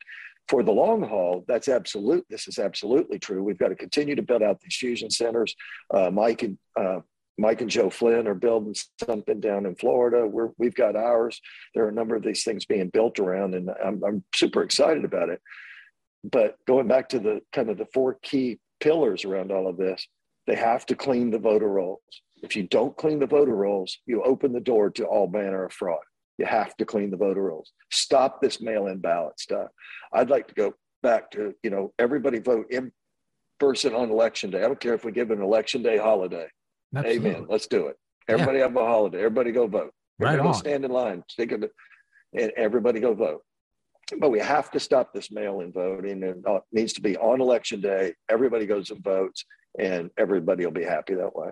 C: for the long haul, that's absolute. This is absolutely true. We've got to continue to build out these fusion centers. Uh, Mike and uh, Mike and Joe Flynn are building something down in Florida. We're, we've got ours. There are a number of these things being built around, and I'm, I'm super excited about it. But going back to the kind of the four key pillars around all of this, they have to clean the voter rolls. If you don't clean the voter rolls, you open the door to all manner of fraud. You have to clean the voter rolls. Stop this mail-in ballot stuff. I'd like to go back to, you know, everybody vote in person on election day. I don't care if we give an election day holiday. Absolutely. Amen. Let's do it. Everybody yeah. have a holiday. Everybody go vote. Everybody right go stand in line. Stick it, and everybody go vote. but we have to stop this mail-in voting, and it needs to be on election day. Everybody goes and votes, and everybody will be happy that way.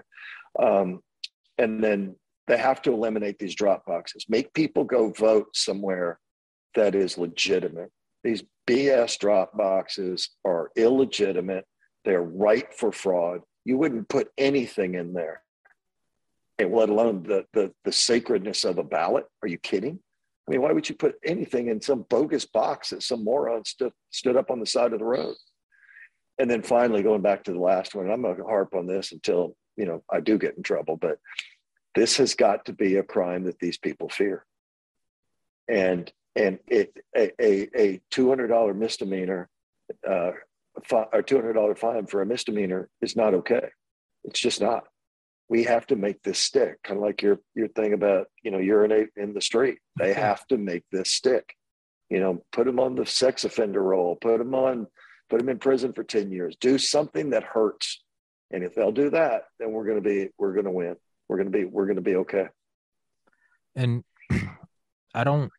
C: Um, and then they have to eliminate these drop boxes. Make people go vote somewhere that is legitimate. These BS drop boxes are illegitimate. They're ripe for fraud. You wouldn't put anything in there, and let alone the, the, the sacredness of a ballot. Are you kidding? I mean, why would you put anything in some bogus box that some moron stood, stood up on the side of the road? And then finally, going back to the last one, I'm going to harp on this until you know I do get in trouble, but this has got to be a crime that these people fear. And and it a a, a two hundred dollar misdemeanor uh, or two hundred dollar fine for a misdemeanor is not okay. It's just not. We have to make this stick, kind of like your your thing about you know urinate in the street. They have to make this stick. You know, put them on the sex offender roll. Put them on. Put them in prison for ten years. Do something that hurts. And if they'll do that, then we're going to be we're going to win. We're going to be we're to be okay.
B: And [CLEARS THROAT] I don't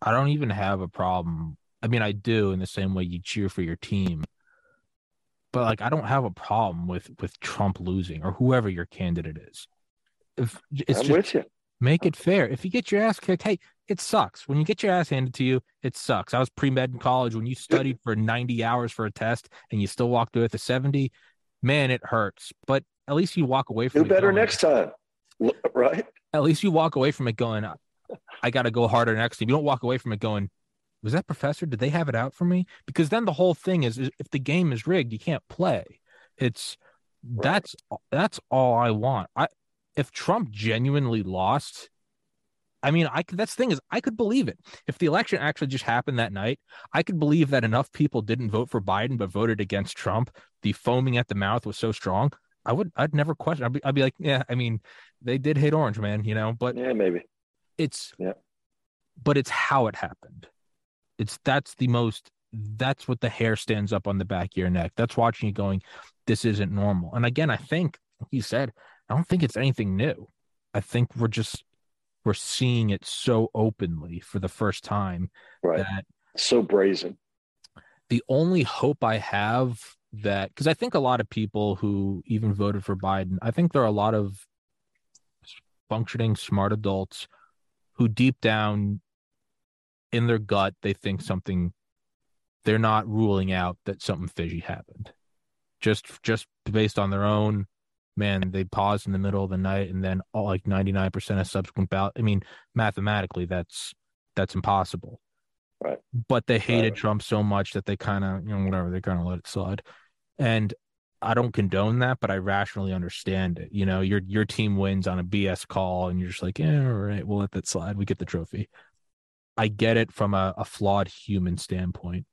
B: I don't even have a problem. I mean, I do in the same way you cheer for your team. But like I don't have a problem with with Trump losing or whoever your candidate is. If
C: it's I'm just, with you.
B: Make it fair. If you get your ass kicked, hey, it sucks. When you get your ass handed to you, it sucks. I was pre med in college. When you studied for 90 hours for a test and you still walked away with a 70, man, it hurts. But at least you walk away from it.
C: Do better going, next time. Right?
B: At least you walk away from it going, I got to go harder next time. You don't walk away from it going, was that professor? Did they have it out for me? Because then the whole thing is, if the game is rigged, you can't play. It's right. that's that's all I want. I if Trump genuinely lost, I mean, I could. That's the thing is, I could believe it. If the election actually just happened that night, I could believe that enough people didn't vote for Biden but voted against Trump. The foaming at the mouth was so strong. I would. I'd never question. I'd be, I'd be like, yeah. I mean, they did hate Orange, man. You know, but
C: yeah, maybe
B: it's
C: yeah,
B: but it's how it happened. It's that's the most that's what the hair stands up on the back of your neck. That's watching you going, this isn't normal. And again, I think he said, I don't think it's anything new. I think we're just we're seeing it so openly for the first time
C: right. that so brazen.
B: The only hope I have that because I think a lot of people who even voted for Biden, I think there are a lot of functioning smart adults who deep down in their gut they think something they're not ruling out that something fishy happened. Just just based on their own man they paused in the middle of the night and then all like 99% of subsequent ballot i mean mathematically that's that's impossible.
C: Right.
B: But they hated right. trump so much that they kind of you know whatever they're gonna let it slide and I don't condone that, but I rationally understand it. You know, your your team wins on a BS call, and you're just like, yeah, all right, we'll let that slide. We get the trophy. I get it from a, a flawed human standpoint.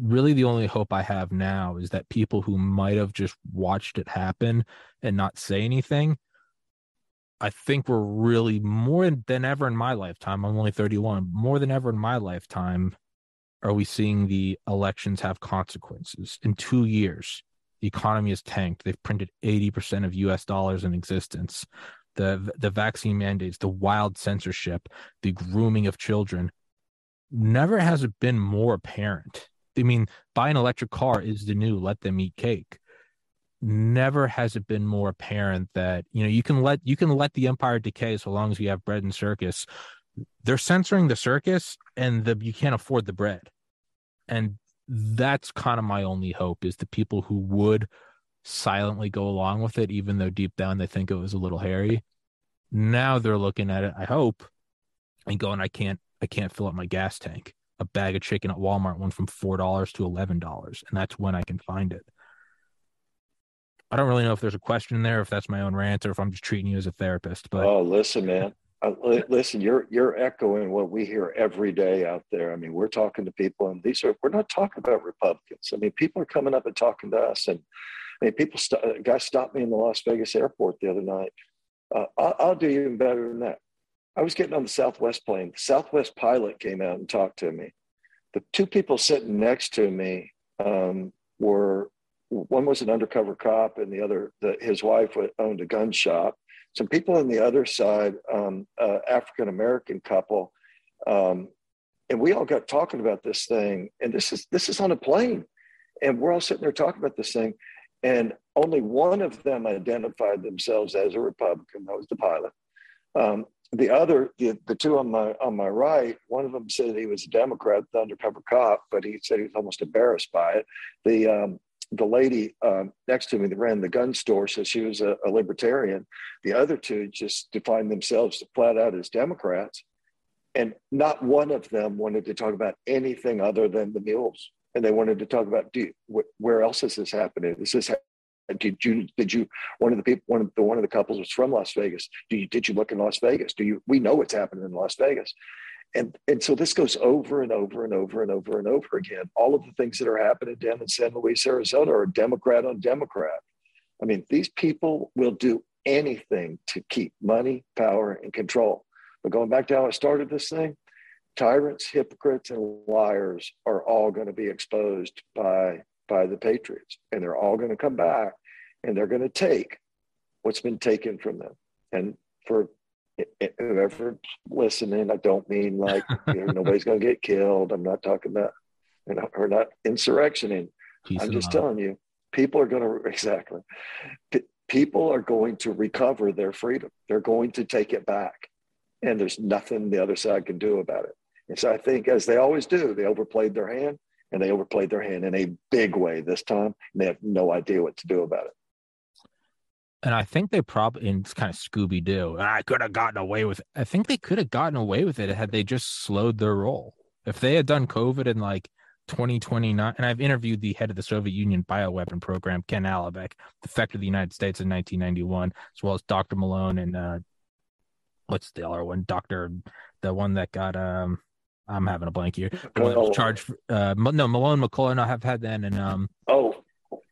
B: Really, the only hope I have now is that people who might have just watched it happen and not say anything. I think we're really more than ever in my lifetime. I'm only 31. More than ever in my lifetime, are we seeing the elections have consequences in two years? the economy has tanked. They've printed 80% of US dollars in existence. The the vaccine mandates, the wild censorship, the grooming of children. Never has it been more apparent. I mean, buy an electric car is the new let them eat cake. Never has it been more apparent that, you know, you can let you can let the empire decay so long as you have bread and circus. They're censoring the circus and the you can't afford the bread. And that's kind of my only hope is the people who would silently go along with it, even though deep down they think it was a little hairy. Now they're looking at it, I hope, and going, I can't, I can't fill up my gas tank. A bag of chicken at Walmart went from four dollars to eleven dollars, and that's when I can find it. I don't really know if there's a question there, if that's my own rant, or if I'm just treating you as a therapist. But
C: oh, listen, man, uh, listen, you're you're echoing what we hear every day out there. I mean, we're talking to people, and these are we're not talking about Republicans. I mean, people are coming up and talking to us, and I mean, people. St- a guy stopped me in the Las Vegas airport the other night. Uh, I'll, I'll do even better than that. I was getting on the Southwest plane. The Southwest pilot came out and talked to me. The two people sitting next to me um, were one was an undercover cop, and the other, the, his wife owned a gun shop some people on the other side, um, uh, African American couple, um, and we all got talking about this thing, and this is this is on a plane, and we're all sitting there talking about this thing, and only one of them identified themselves as a Republican. That was the pilot. Um, the other, the, the two on my on my right, one of them said he was a Democrat, the undercover cop, but he said he was almost embarrassed by it. The um, the lady um, next to me that ran the gun store said she was a, a, libertarian. The other two just defined themselves flat out as Democrats, and not one of them wanted to talk about anything other than the mules. And they wanted to talk about do, wh- where else is this happening? Is this did you did you one of the people one of the one of the couples was from Las Vegas? Do you did you look in Las Vegas? Do you we know what's happening in Las Vegas? And and so this goes over and over and over and over and over again. All of the things that are happening down in San Luis, Arizona are Democrat on Democrat. I mean, these people will do anything to keep money, power, and control. But going back to how I started this thing, tyrants, hypocrites, and liars are all going to be exposed by by the Patriots, and they're all going to come back and they're going to take what's been taken from them. And for whoever listening, I don't mean like you know, nobody's going to get killed. I'm not talking about you know, or not insurrectioning. Peace I'm just telling you, people are going to exactly. P- people are going to recover their freedom. They're going to take it back, and there's nothing the other side can do about it. And so I think, as they always do, they overplayed their hand and they overplayed their hand in a big way this time. And they have no idea what to do about it.
B: And I think they probably, and it's kind of Scooby Doo. I could have gotten away with it. I think they could have gotten away with it had they just slowed their roll. If they had done COVID in like 2029, and I've interviewed the head of the Soviet Union bioweapon program, Ken Alibek, the Alibek, defected the United States in 1991, as well as Dr. Malone and uh, what's the other one? Dr. The one that got um I'm having a blank here. The one that was charged. Uh, no, Malone McCullough. I have had that, and um.
C: Oh,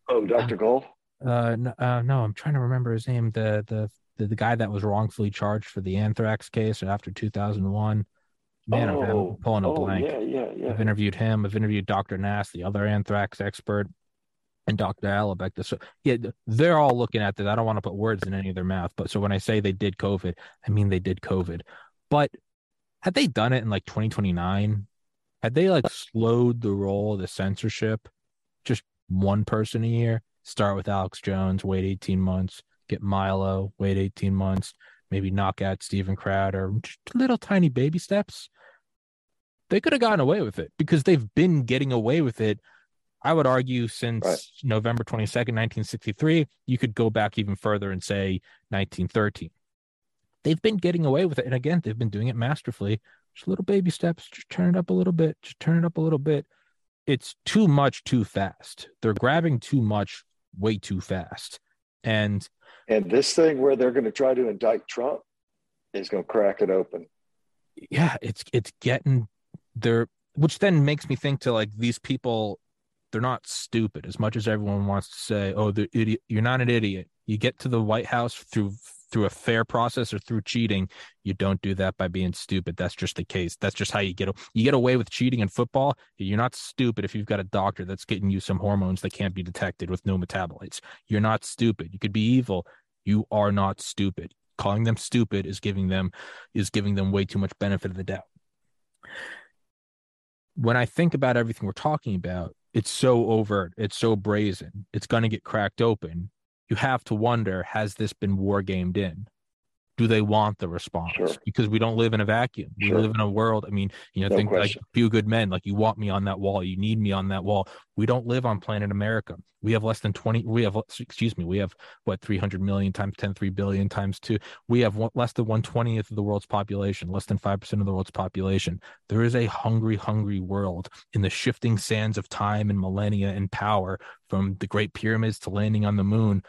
C: oh, Doctor uh, Gold.
B: Uh, no, uh, no, I'm trying to remember his name. The, the the the guy that was wrongfully charged for the anthrax case after 2001. Man, oh, I'm pulling a oh, blank.
C: Yeah, yeah, yeah.
B: I've interviewed him. I've interviewed Dr. Nass, the other anthrax expert, and Dr. Alibek. So yeah, they're all looking at this. I don't want to put words in any of their mouth, but so when I say they did COVID, I mean they did COVID. But had they done it in like 2029, had they like slowed the roll of the censorship, just one person a year, start with Alex Jones, wait 18 months, get Milo, wait 18 months, maybe knock out Steven Crowder, just little tiny baby steps. They could have gotten away with it because they've been getting away with it. I would argue since right. November 22nd, 1963. You could go back even further and say 1913 they've been getting away with it. And again, they've been doing it masterfully. Just little baby steps, just turn it up a little bit, just turn it up a little bit. It's too much too fast. They're grabbing too much way too fast. And
C: and this thing where they're going to try to indict Trump is going to crack it open.
B: Yeah, it's it's getting there which then makes me think to like these people they're not stupid as much as everyone wants to say, "Oh, the idiot, you're not an idiot." You get to the White House through through a fair process or through cheating. You don't do that by being stupid. That's just the case. That's just how you get you get away with cheating in football. You're not stupid if you've got a doctor that's getting you some hormones that can't be detected with no metabolites. You're not stupid. You could be evil. You are not stupid. Calling them stupid is giving them is giving them way too much benefit of the doubt. When I think about everything we're talking about, it's so overt, it's so brazen, it's going to get cracked open you have to wonder has this been war gamed in? Do they want the response? Sure. Because we don't live in a vacuum. We sure. live in a world. I mean, you know, no think question. like few good men, like you want me on that wall, you need me on that wall. We don't live on planet America. We have less than 20, we have, excuse me, we have what, 300 million times 10, 3 billion times two. We have one, less than 120th of the world's population, less than 5% of the world's population. There is a hungry, hungry world in the shifting sands of time and millennia and power from the Great Pyramids to landing on the moon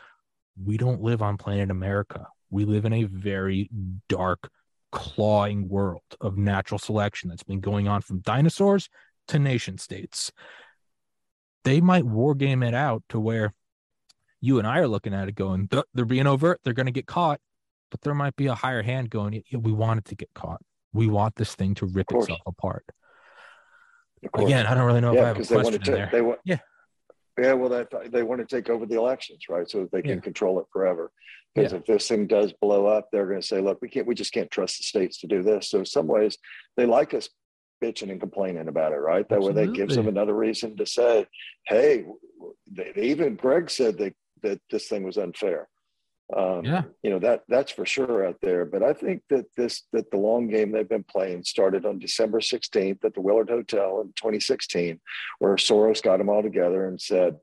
B: we don't live on planet America. We live in a very dark, clawing world of natural selection that's been going on from dinosaurs to nation states. They might war game it out to where you and I are looking at it going, they're being overt, they're going to get caught, but there might be a higher hand going, yeah, we want it to get caught. We want this thing to rip itself apart. Again, I don't really know yeah, if I have a question to, there.
C: They yeah. Yeah, well, that they want to take over the elections, right? So that they can yeah. control it forever. Because yeah. if this thing does blow up, they're going to say, "Look, we can't. We just can't trust the states to do this." So in some ways, they like us bitching and complaining about it, right? That Absolutely. way that gives them another reason to say, hey, they, even Gregg said that, that this thing was unfair. Um, yeah. You know, that that's for sure out there. But I think that this, that the long game they've been playing started on December 16th at the Willard Hotel in 2016, where Soros got them all together and said,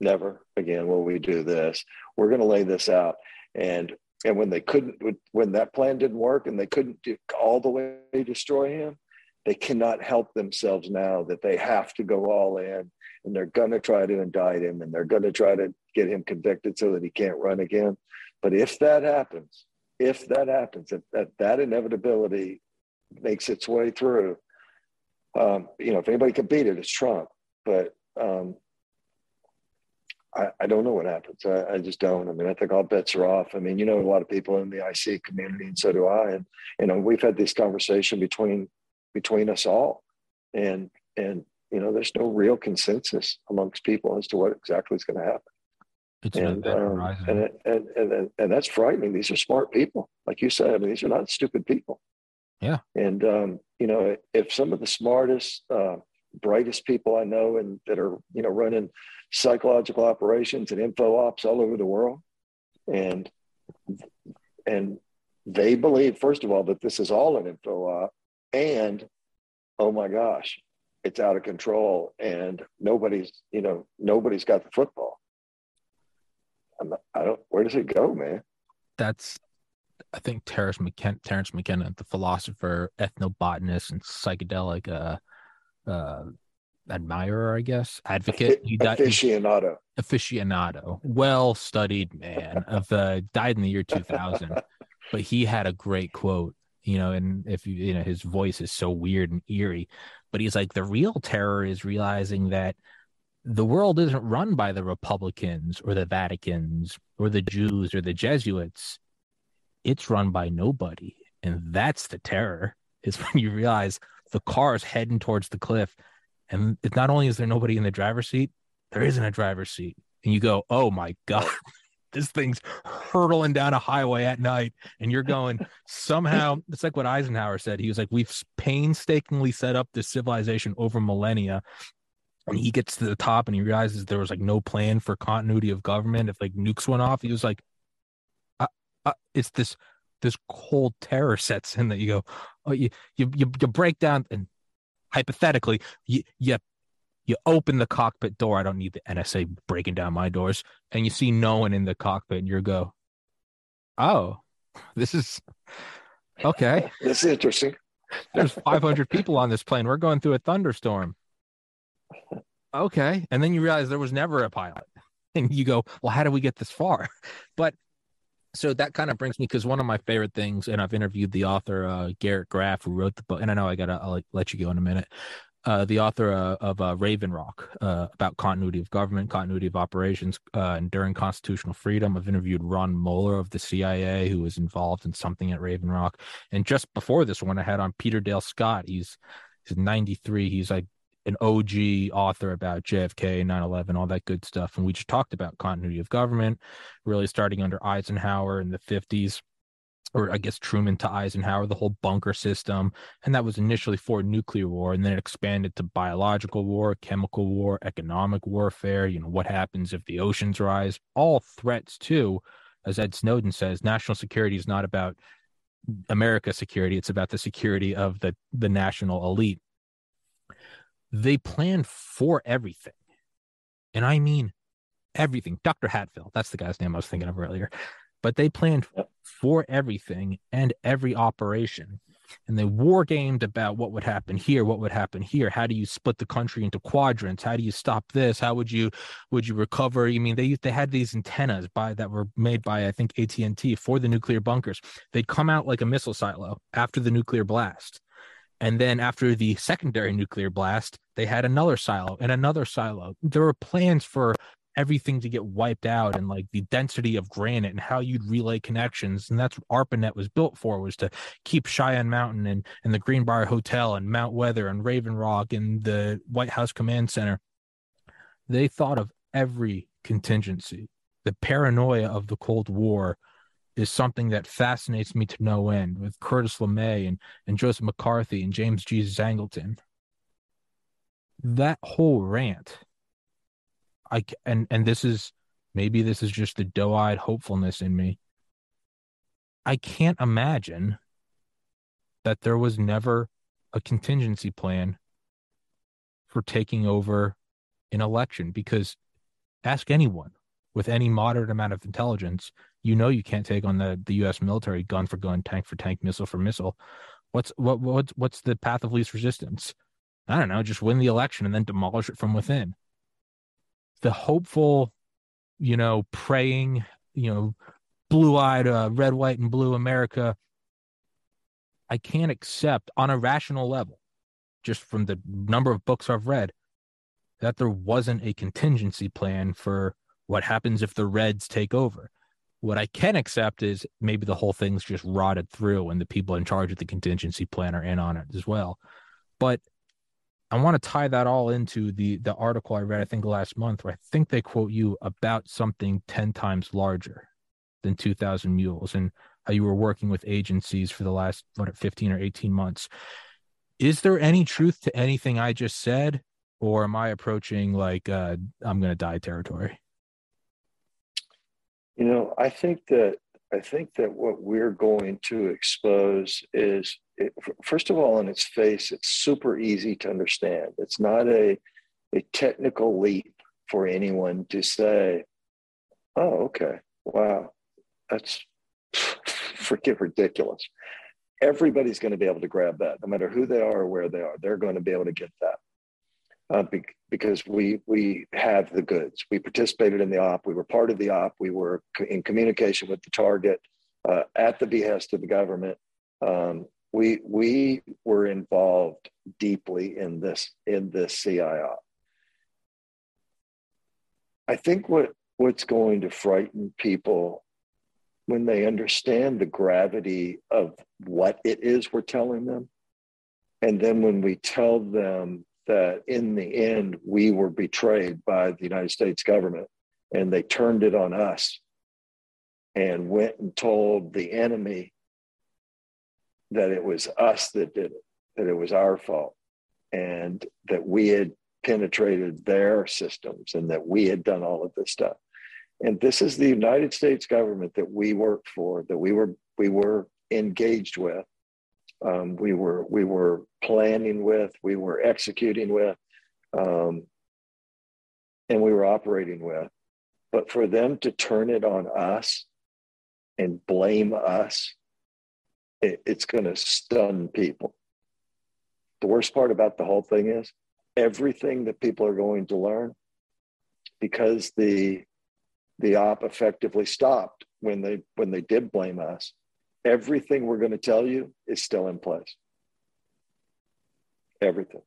C: never again will we do this. We're going to lay this out. And and when they couldn't, when that plan didn't work and they couldn't do, all the way destroy him, they cannot help themselves now that they have to go all in and they're going to try to indict him and they're going to try to get him convicted so that he can't run again. But if that happens, if that happens, if that, that inevitability makes its way through, um, you know, if anybody can beat it, it's Trump. But um, I, I, don't know what happens. I, I, just don't. I mean, I think all bets are off. I mean, you know, a lot of people in the IC community, and so do I. And you know, we've had this conversation between between us all, and and you know, there's no real consensus amongst people as to what exactly is going to happen. It's and, um, and, it, and, and and that's frightening. These are smart people, like you said. I mean, these are not stupid people.
B: Yeah.
C: And um, you know, if some of the smartest, uh, brightest people I know, and that are you know running psychological operations and info ops all over the world. And and they believe, first of all, that this is all an info op, and oh my gosh, it's out of control, and nobody's, you know, nobody's got the football. I'm, I don't. Where does it go, man?
B: That's, I think Terence McKenna, Terence McKenna, the philosopher, ethnobotanist, and psychedelic uh, uh, admirer, I guess, advocate.
C: He died, aficionado.
B: Aficionado. Well studied man [LAUGHS] of uh, died in the year 2000, but he had a great quote. You know, and if you you know his voice is so weird and eerie, but he's like the real terror is realizing that the world isn't run by the Republicans or the Vaticans or the Jews or the Jesuits. It's run by nobody. And that's the terror is [LAUGHS] when you realize the car is heading towards the cliff and not only is there nobody in the driver's seat, there isn't a driver's seat. And you go, oh my God, [LAUGHS] this thing's hurtling down a highway at night. And you're going, somehow, [LAUGHS] it's like what Eisenhower said. He was like, we've painstakingly set up this civilization over millennia. And he gets to the top and he realizes there was like no plan for continuity of government. If like nukes went off, he was like, uh, uh, it's this this cold terror sets in that you go, oh, you you you, you break down and hypothetically, you, you you open the cockpit door. I don't need the NSA breaking down my doors, and you see no one in the cockpit, and you go, "Oh, this is okay.
C: This is interesting."
B: There's 500 people on this plane. We're going through a thunderstorm. Okay, and then you realize there was never a pilot, [LAUGHS] and you go, "Well, how do we get this far?" [LAUGHS] But so that kind of brings me because one of my favorite things, and I've interviewed the author uh, Garrett Graff, who wrote the book, and I know I gotta I'll let you go in a minute. Uh, the author uh, of uh, Raven Rock uh, about continuity of government, continuity of operations, uh, enduring constitutional freedom. I've interviewed Ron Moeller of the CIA, who was involved in something at Raven Rock, and just before this one, I had on Peter Dale Scott. He's he's 93. He's like an OG author about JFK, 9 11, all that good stuff. And we just talked about continuity of government, really starting under Eisenhower in the 50s, or I guess Truman to Eisenhower, the whole bunker system. And that was initially for nuclear war, and then it expanded to biological war, chemical war, economic warfare. You know, what happens if the oceans rise? All threats, too. As Ed Snowden says, national security is not about America security, it's about the security of the, the national elite they plan for everything. And I mean everything. Dr. Hatfill, that's the guy's name I was thinking of earlier. But they planned for everything and every operation. And they war gamed about what would happen here, what would happen here. How do you split the country into quadrants? How do you stop this? How would you would you recover? I mean, they they had these antennas by that were made by I think AT and T for the nuclear bunkers. They'd come out like a missile silo after the nuclear blast, and then after the secondary nuclear blast, they had another silo and another silo. There were plans for everything to get wiped out and like the density of granite and how you'd relay connections. And that's what ARPANET was built for was to keep Cheyenne Mountain and, and the Greenbrier Hotel and Mount Weather and Raven Rock and the White House Command Center. They thought of every contingency. The paranoia of the Cold War is something that fascinates me to no end with Curtis LeMay and, and Joseph McCarthy and James G. Zangleton. That whole rant, I and and this is maybe this is just the doe-eyed hopefulness in me. I can't imagine that there was never a contingency plan for taking over an election because ask anyone with any moderate amount of intelligence, you know you can't take on the, the US military gun for gun, tank for tank, missile for missile. What's what what's what's the path of least resistance? I don't know, just win the election and then demolish it from within. The hopeful, you know, praying, you know, blue-eyed uh, red, white and blue America I can't accept on a rational level, just from the number of books I've read, that there wasn't a contingency plan for what happens if the Reds take over. What I can accept is maybe the whole thing's just rotted through and the people in charge of the contingency plan are in on it as well. But I want to tie that all into the the article I read, I think last month, where I think they quote you about something 10 times larger than 2000 mules. And how you were working with agencies for the last what 15 or 18 months is there any truth to anything i just said or am i approaching like uh, i'm going to die territory
C: you know i think that i think that what we're going to expose is it, first of all in its face it's super easy to understand it's not a a technical leap for anyone to say oh okay wow that's [LAUGHS] freaking ridiculous. Everybody's going to be able to grab that, no matter who they are or where they are. They're going to be able to get that. Uh, be, because we we have the goods. We participated in the op. We were part of the op. We were in communication with the target uh, at the behest of the government. Um, we we were involved deeply in this in this CI op. I think what what's going to frighten people when they understand the gravity of what it is we're telling them. And then when we tell them that in the end, we were betrayed by the United States government and they turned it on us and went and told the enemy that it was us that did it, that it was our fault, and that we had penetrated their systems and that we had done all of this stuff. And this is the United States government that we worked for, that we were we were engaged with, um, we were we were planning with, we were executing with, um, and we were operating with. But for them to turn it on us and blame us, it, it's going to stun people. The worst part about the whole thing is everything that people are going to learn because the the op effectively stopped when they when they did blame us everything we're going to tell you is still in place everything.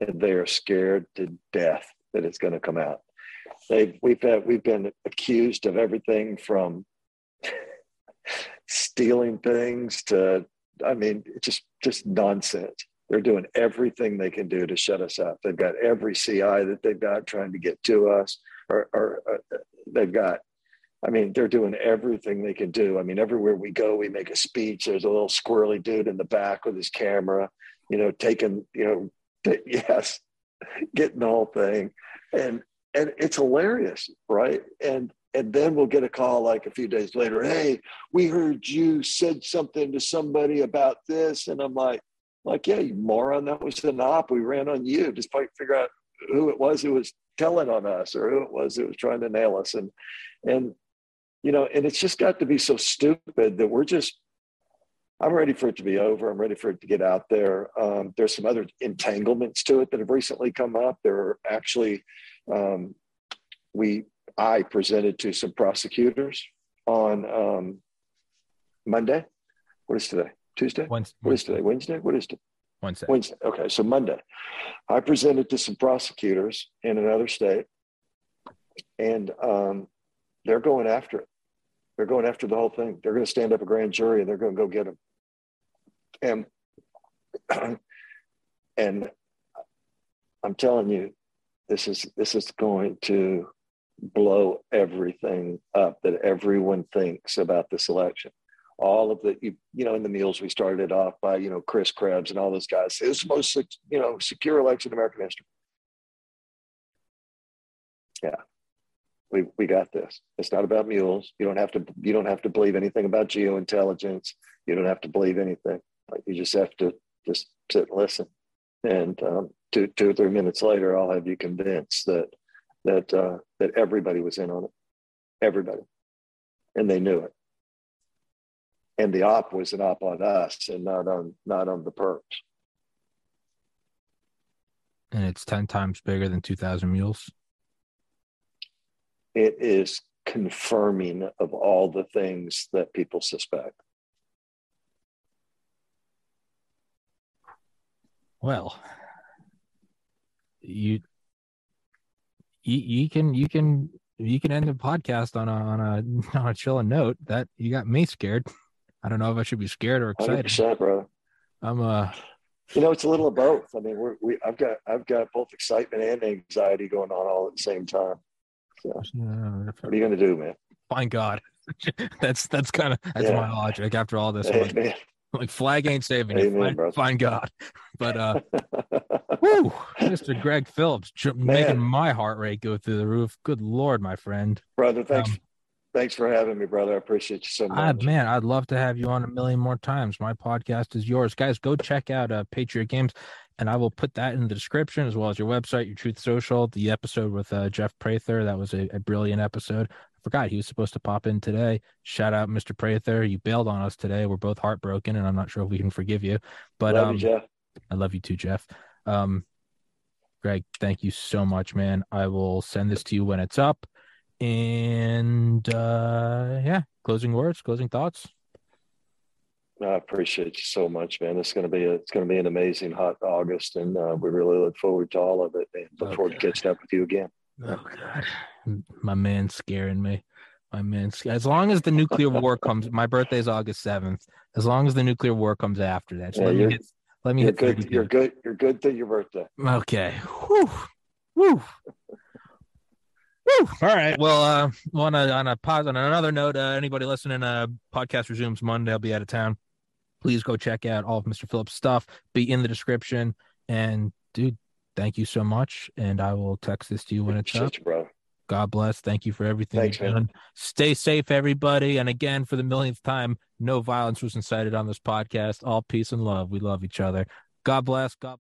C: And they are scared to death that it's going to come out. They've, we've had, we've been accused of everything from [LAUGHS] stealing things to i mean just just nonsense. They're doing everything they can do to shut us up they've got every ci that they've got trying to get to us or, or, uh, they've got I mean, they're doing everything they can do. I mean, everywhere we go, we make a speech. There's a little squirrely dude in the back with his camera, you know, taking, you know, t- [LAUGHS] yes, getting whole thing, and and it's hilarious, right? And and then we'll get a call like a few days later. Hey, we heard you said something to somebody about this, and I'm like, like, yeah, you moron, that was an op. We ran on you, despite figure out who it was who was telling on us or who it was who was trying to nail us. And, and, you know, and it's just got to be so stupid that we're just, I'm ready for it to be over. I'm ready for it to get out there. Um, there's some other entanglements to it that have recently come up. There are actually, um, we, I presented to some prosecutors on um, Monday. What is today? Tuesday?
B: Wednesday.
C: What is today? Wednesday? What is today?
B: Wednesday.
C: Wednesday. Okay, so Monday. I presented to some prosecutors in another state, and um, they're going after it. They're going after the whole thing. They're going to stand up a grand jury and they're going to go get him. And [CLEARS THROAT] and I'm telling you, this is this is going to blow everything up that everyone thinks about this election. All of the, you, you know, in the meals we started off by, you know, Chris Krebs and all those guys. It's the most, you know, secure election in American history. Yeah, we we got this. It's not about mules. You don't have to you don't have to believe anything about geo intelligence. You don't have to believe anything. Like you just have to just sit and listen. And um, two two or three minutes later, I'll have you convinced that that uh, that everybody was in on it, everybody, and they knew it. And the op was an op on us, and not on not on the perps.
B: And it's ten times bigger than two thousand mules.
C: It is confirming of all the things that people suspect.
B: Well, you you, you can you can you can end the podcast on a on a [LAUGHS] on a chilling note. That you got me scared. I don't know if I should be scared or excited.
C: brother.
B: I'm uh
C: you know, it's a little of both. I mean, we're, we I've got I've got both excitement and anxiety going on all at the same time. So, uh, what are you going to do, man?
B: Find God. [LAUGHS] that's that's kind of that's yeah. my logic after all this. Hey, [LAUGHS] like flag ain't saving Amen, you. Find, find, God. [LAUGHS] But uh [LAUGHS] whoo, Mr. Gregg Phillips making my heart rate go through the roof. Good lord, my friend.
C: Brother, thanks. Um, thanks for having me, brother. I appreciate you so much. I,
B: man, I'd love to have you on a million more times. My podcast is yours. Guys, go check out uh Patriot Games and I will put that in the description as well as your website, your Truth Social, the episode with uh, Jeff Prather. That was a, a, brilliant episode. Forgot he was supposed to pop in today. Shout out, Mr. Prather. You bailed on us today. We're both heartbroken, and I'm not sure if we can forgive you. But
C: love
B: um,
C: you, Jeff.
B: I love you too, Jeff. Um, Gregg, thank you so much, man. I will send this to you when it's up. And uh, yeah, closing words, closing thoughts.
C: I appreciate you so much, man. It's gonna be a, it's gonna be an amazing hot August, and uh, we really look forward to all of it. And look oh, forward to catching up with you again.
B: Oh God, my man scaring me. My man, as long as the nuclear war [LAUGHS] comes, my birthday is August seventh. As long as the nuclear war comes after that, yeah, let me hit. Let me
C: you're
B: hit.
C: Good, you're good. You're good to your birthday.
B: Okay. Whew. Whew. Woo! All right. Well, uh, on a on a pause on another note, uh, anybody listening, uh, podcast resumes Monday. I'll be out of town please go check out all of Mr. Phillips' stuff. Be in the description. And dude, thank you so much. And I will text this to you when it's up.
C: Bro.
B: God bless. Thank you for everything
C: Thanks,
B: you've done. Stay safe, everybody. And again, for the millionth time, no violence was incited on this podcast. All peace and love. We love each other. God bless. God.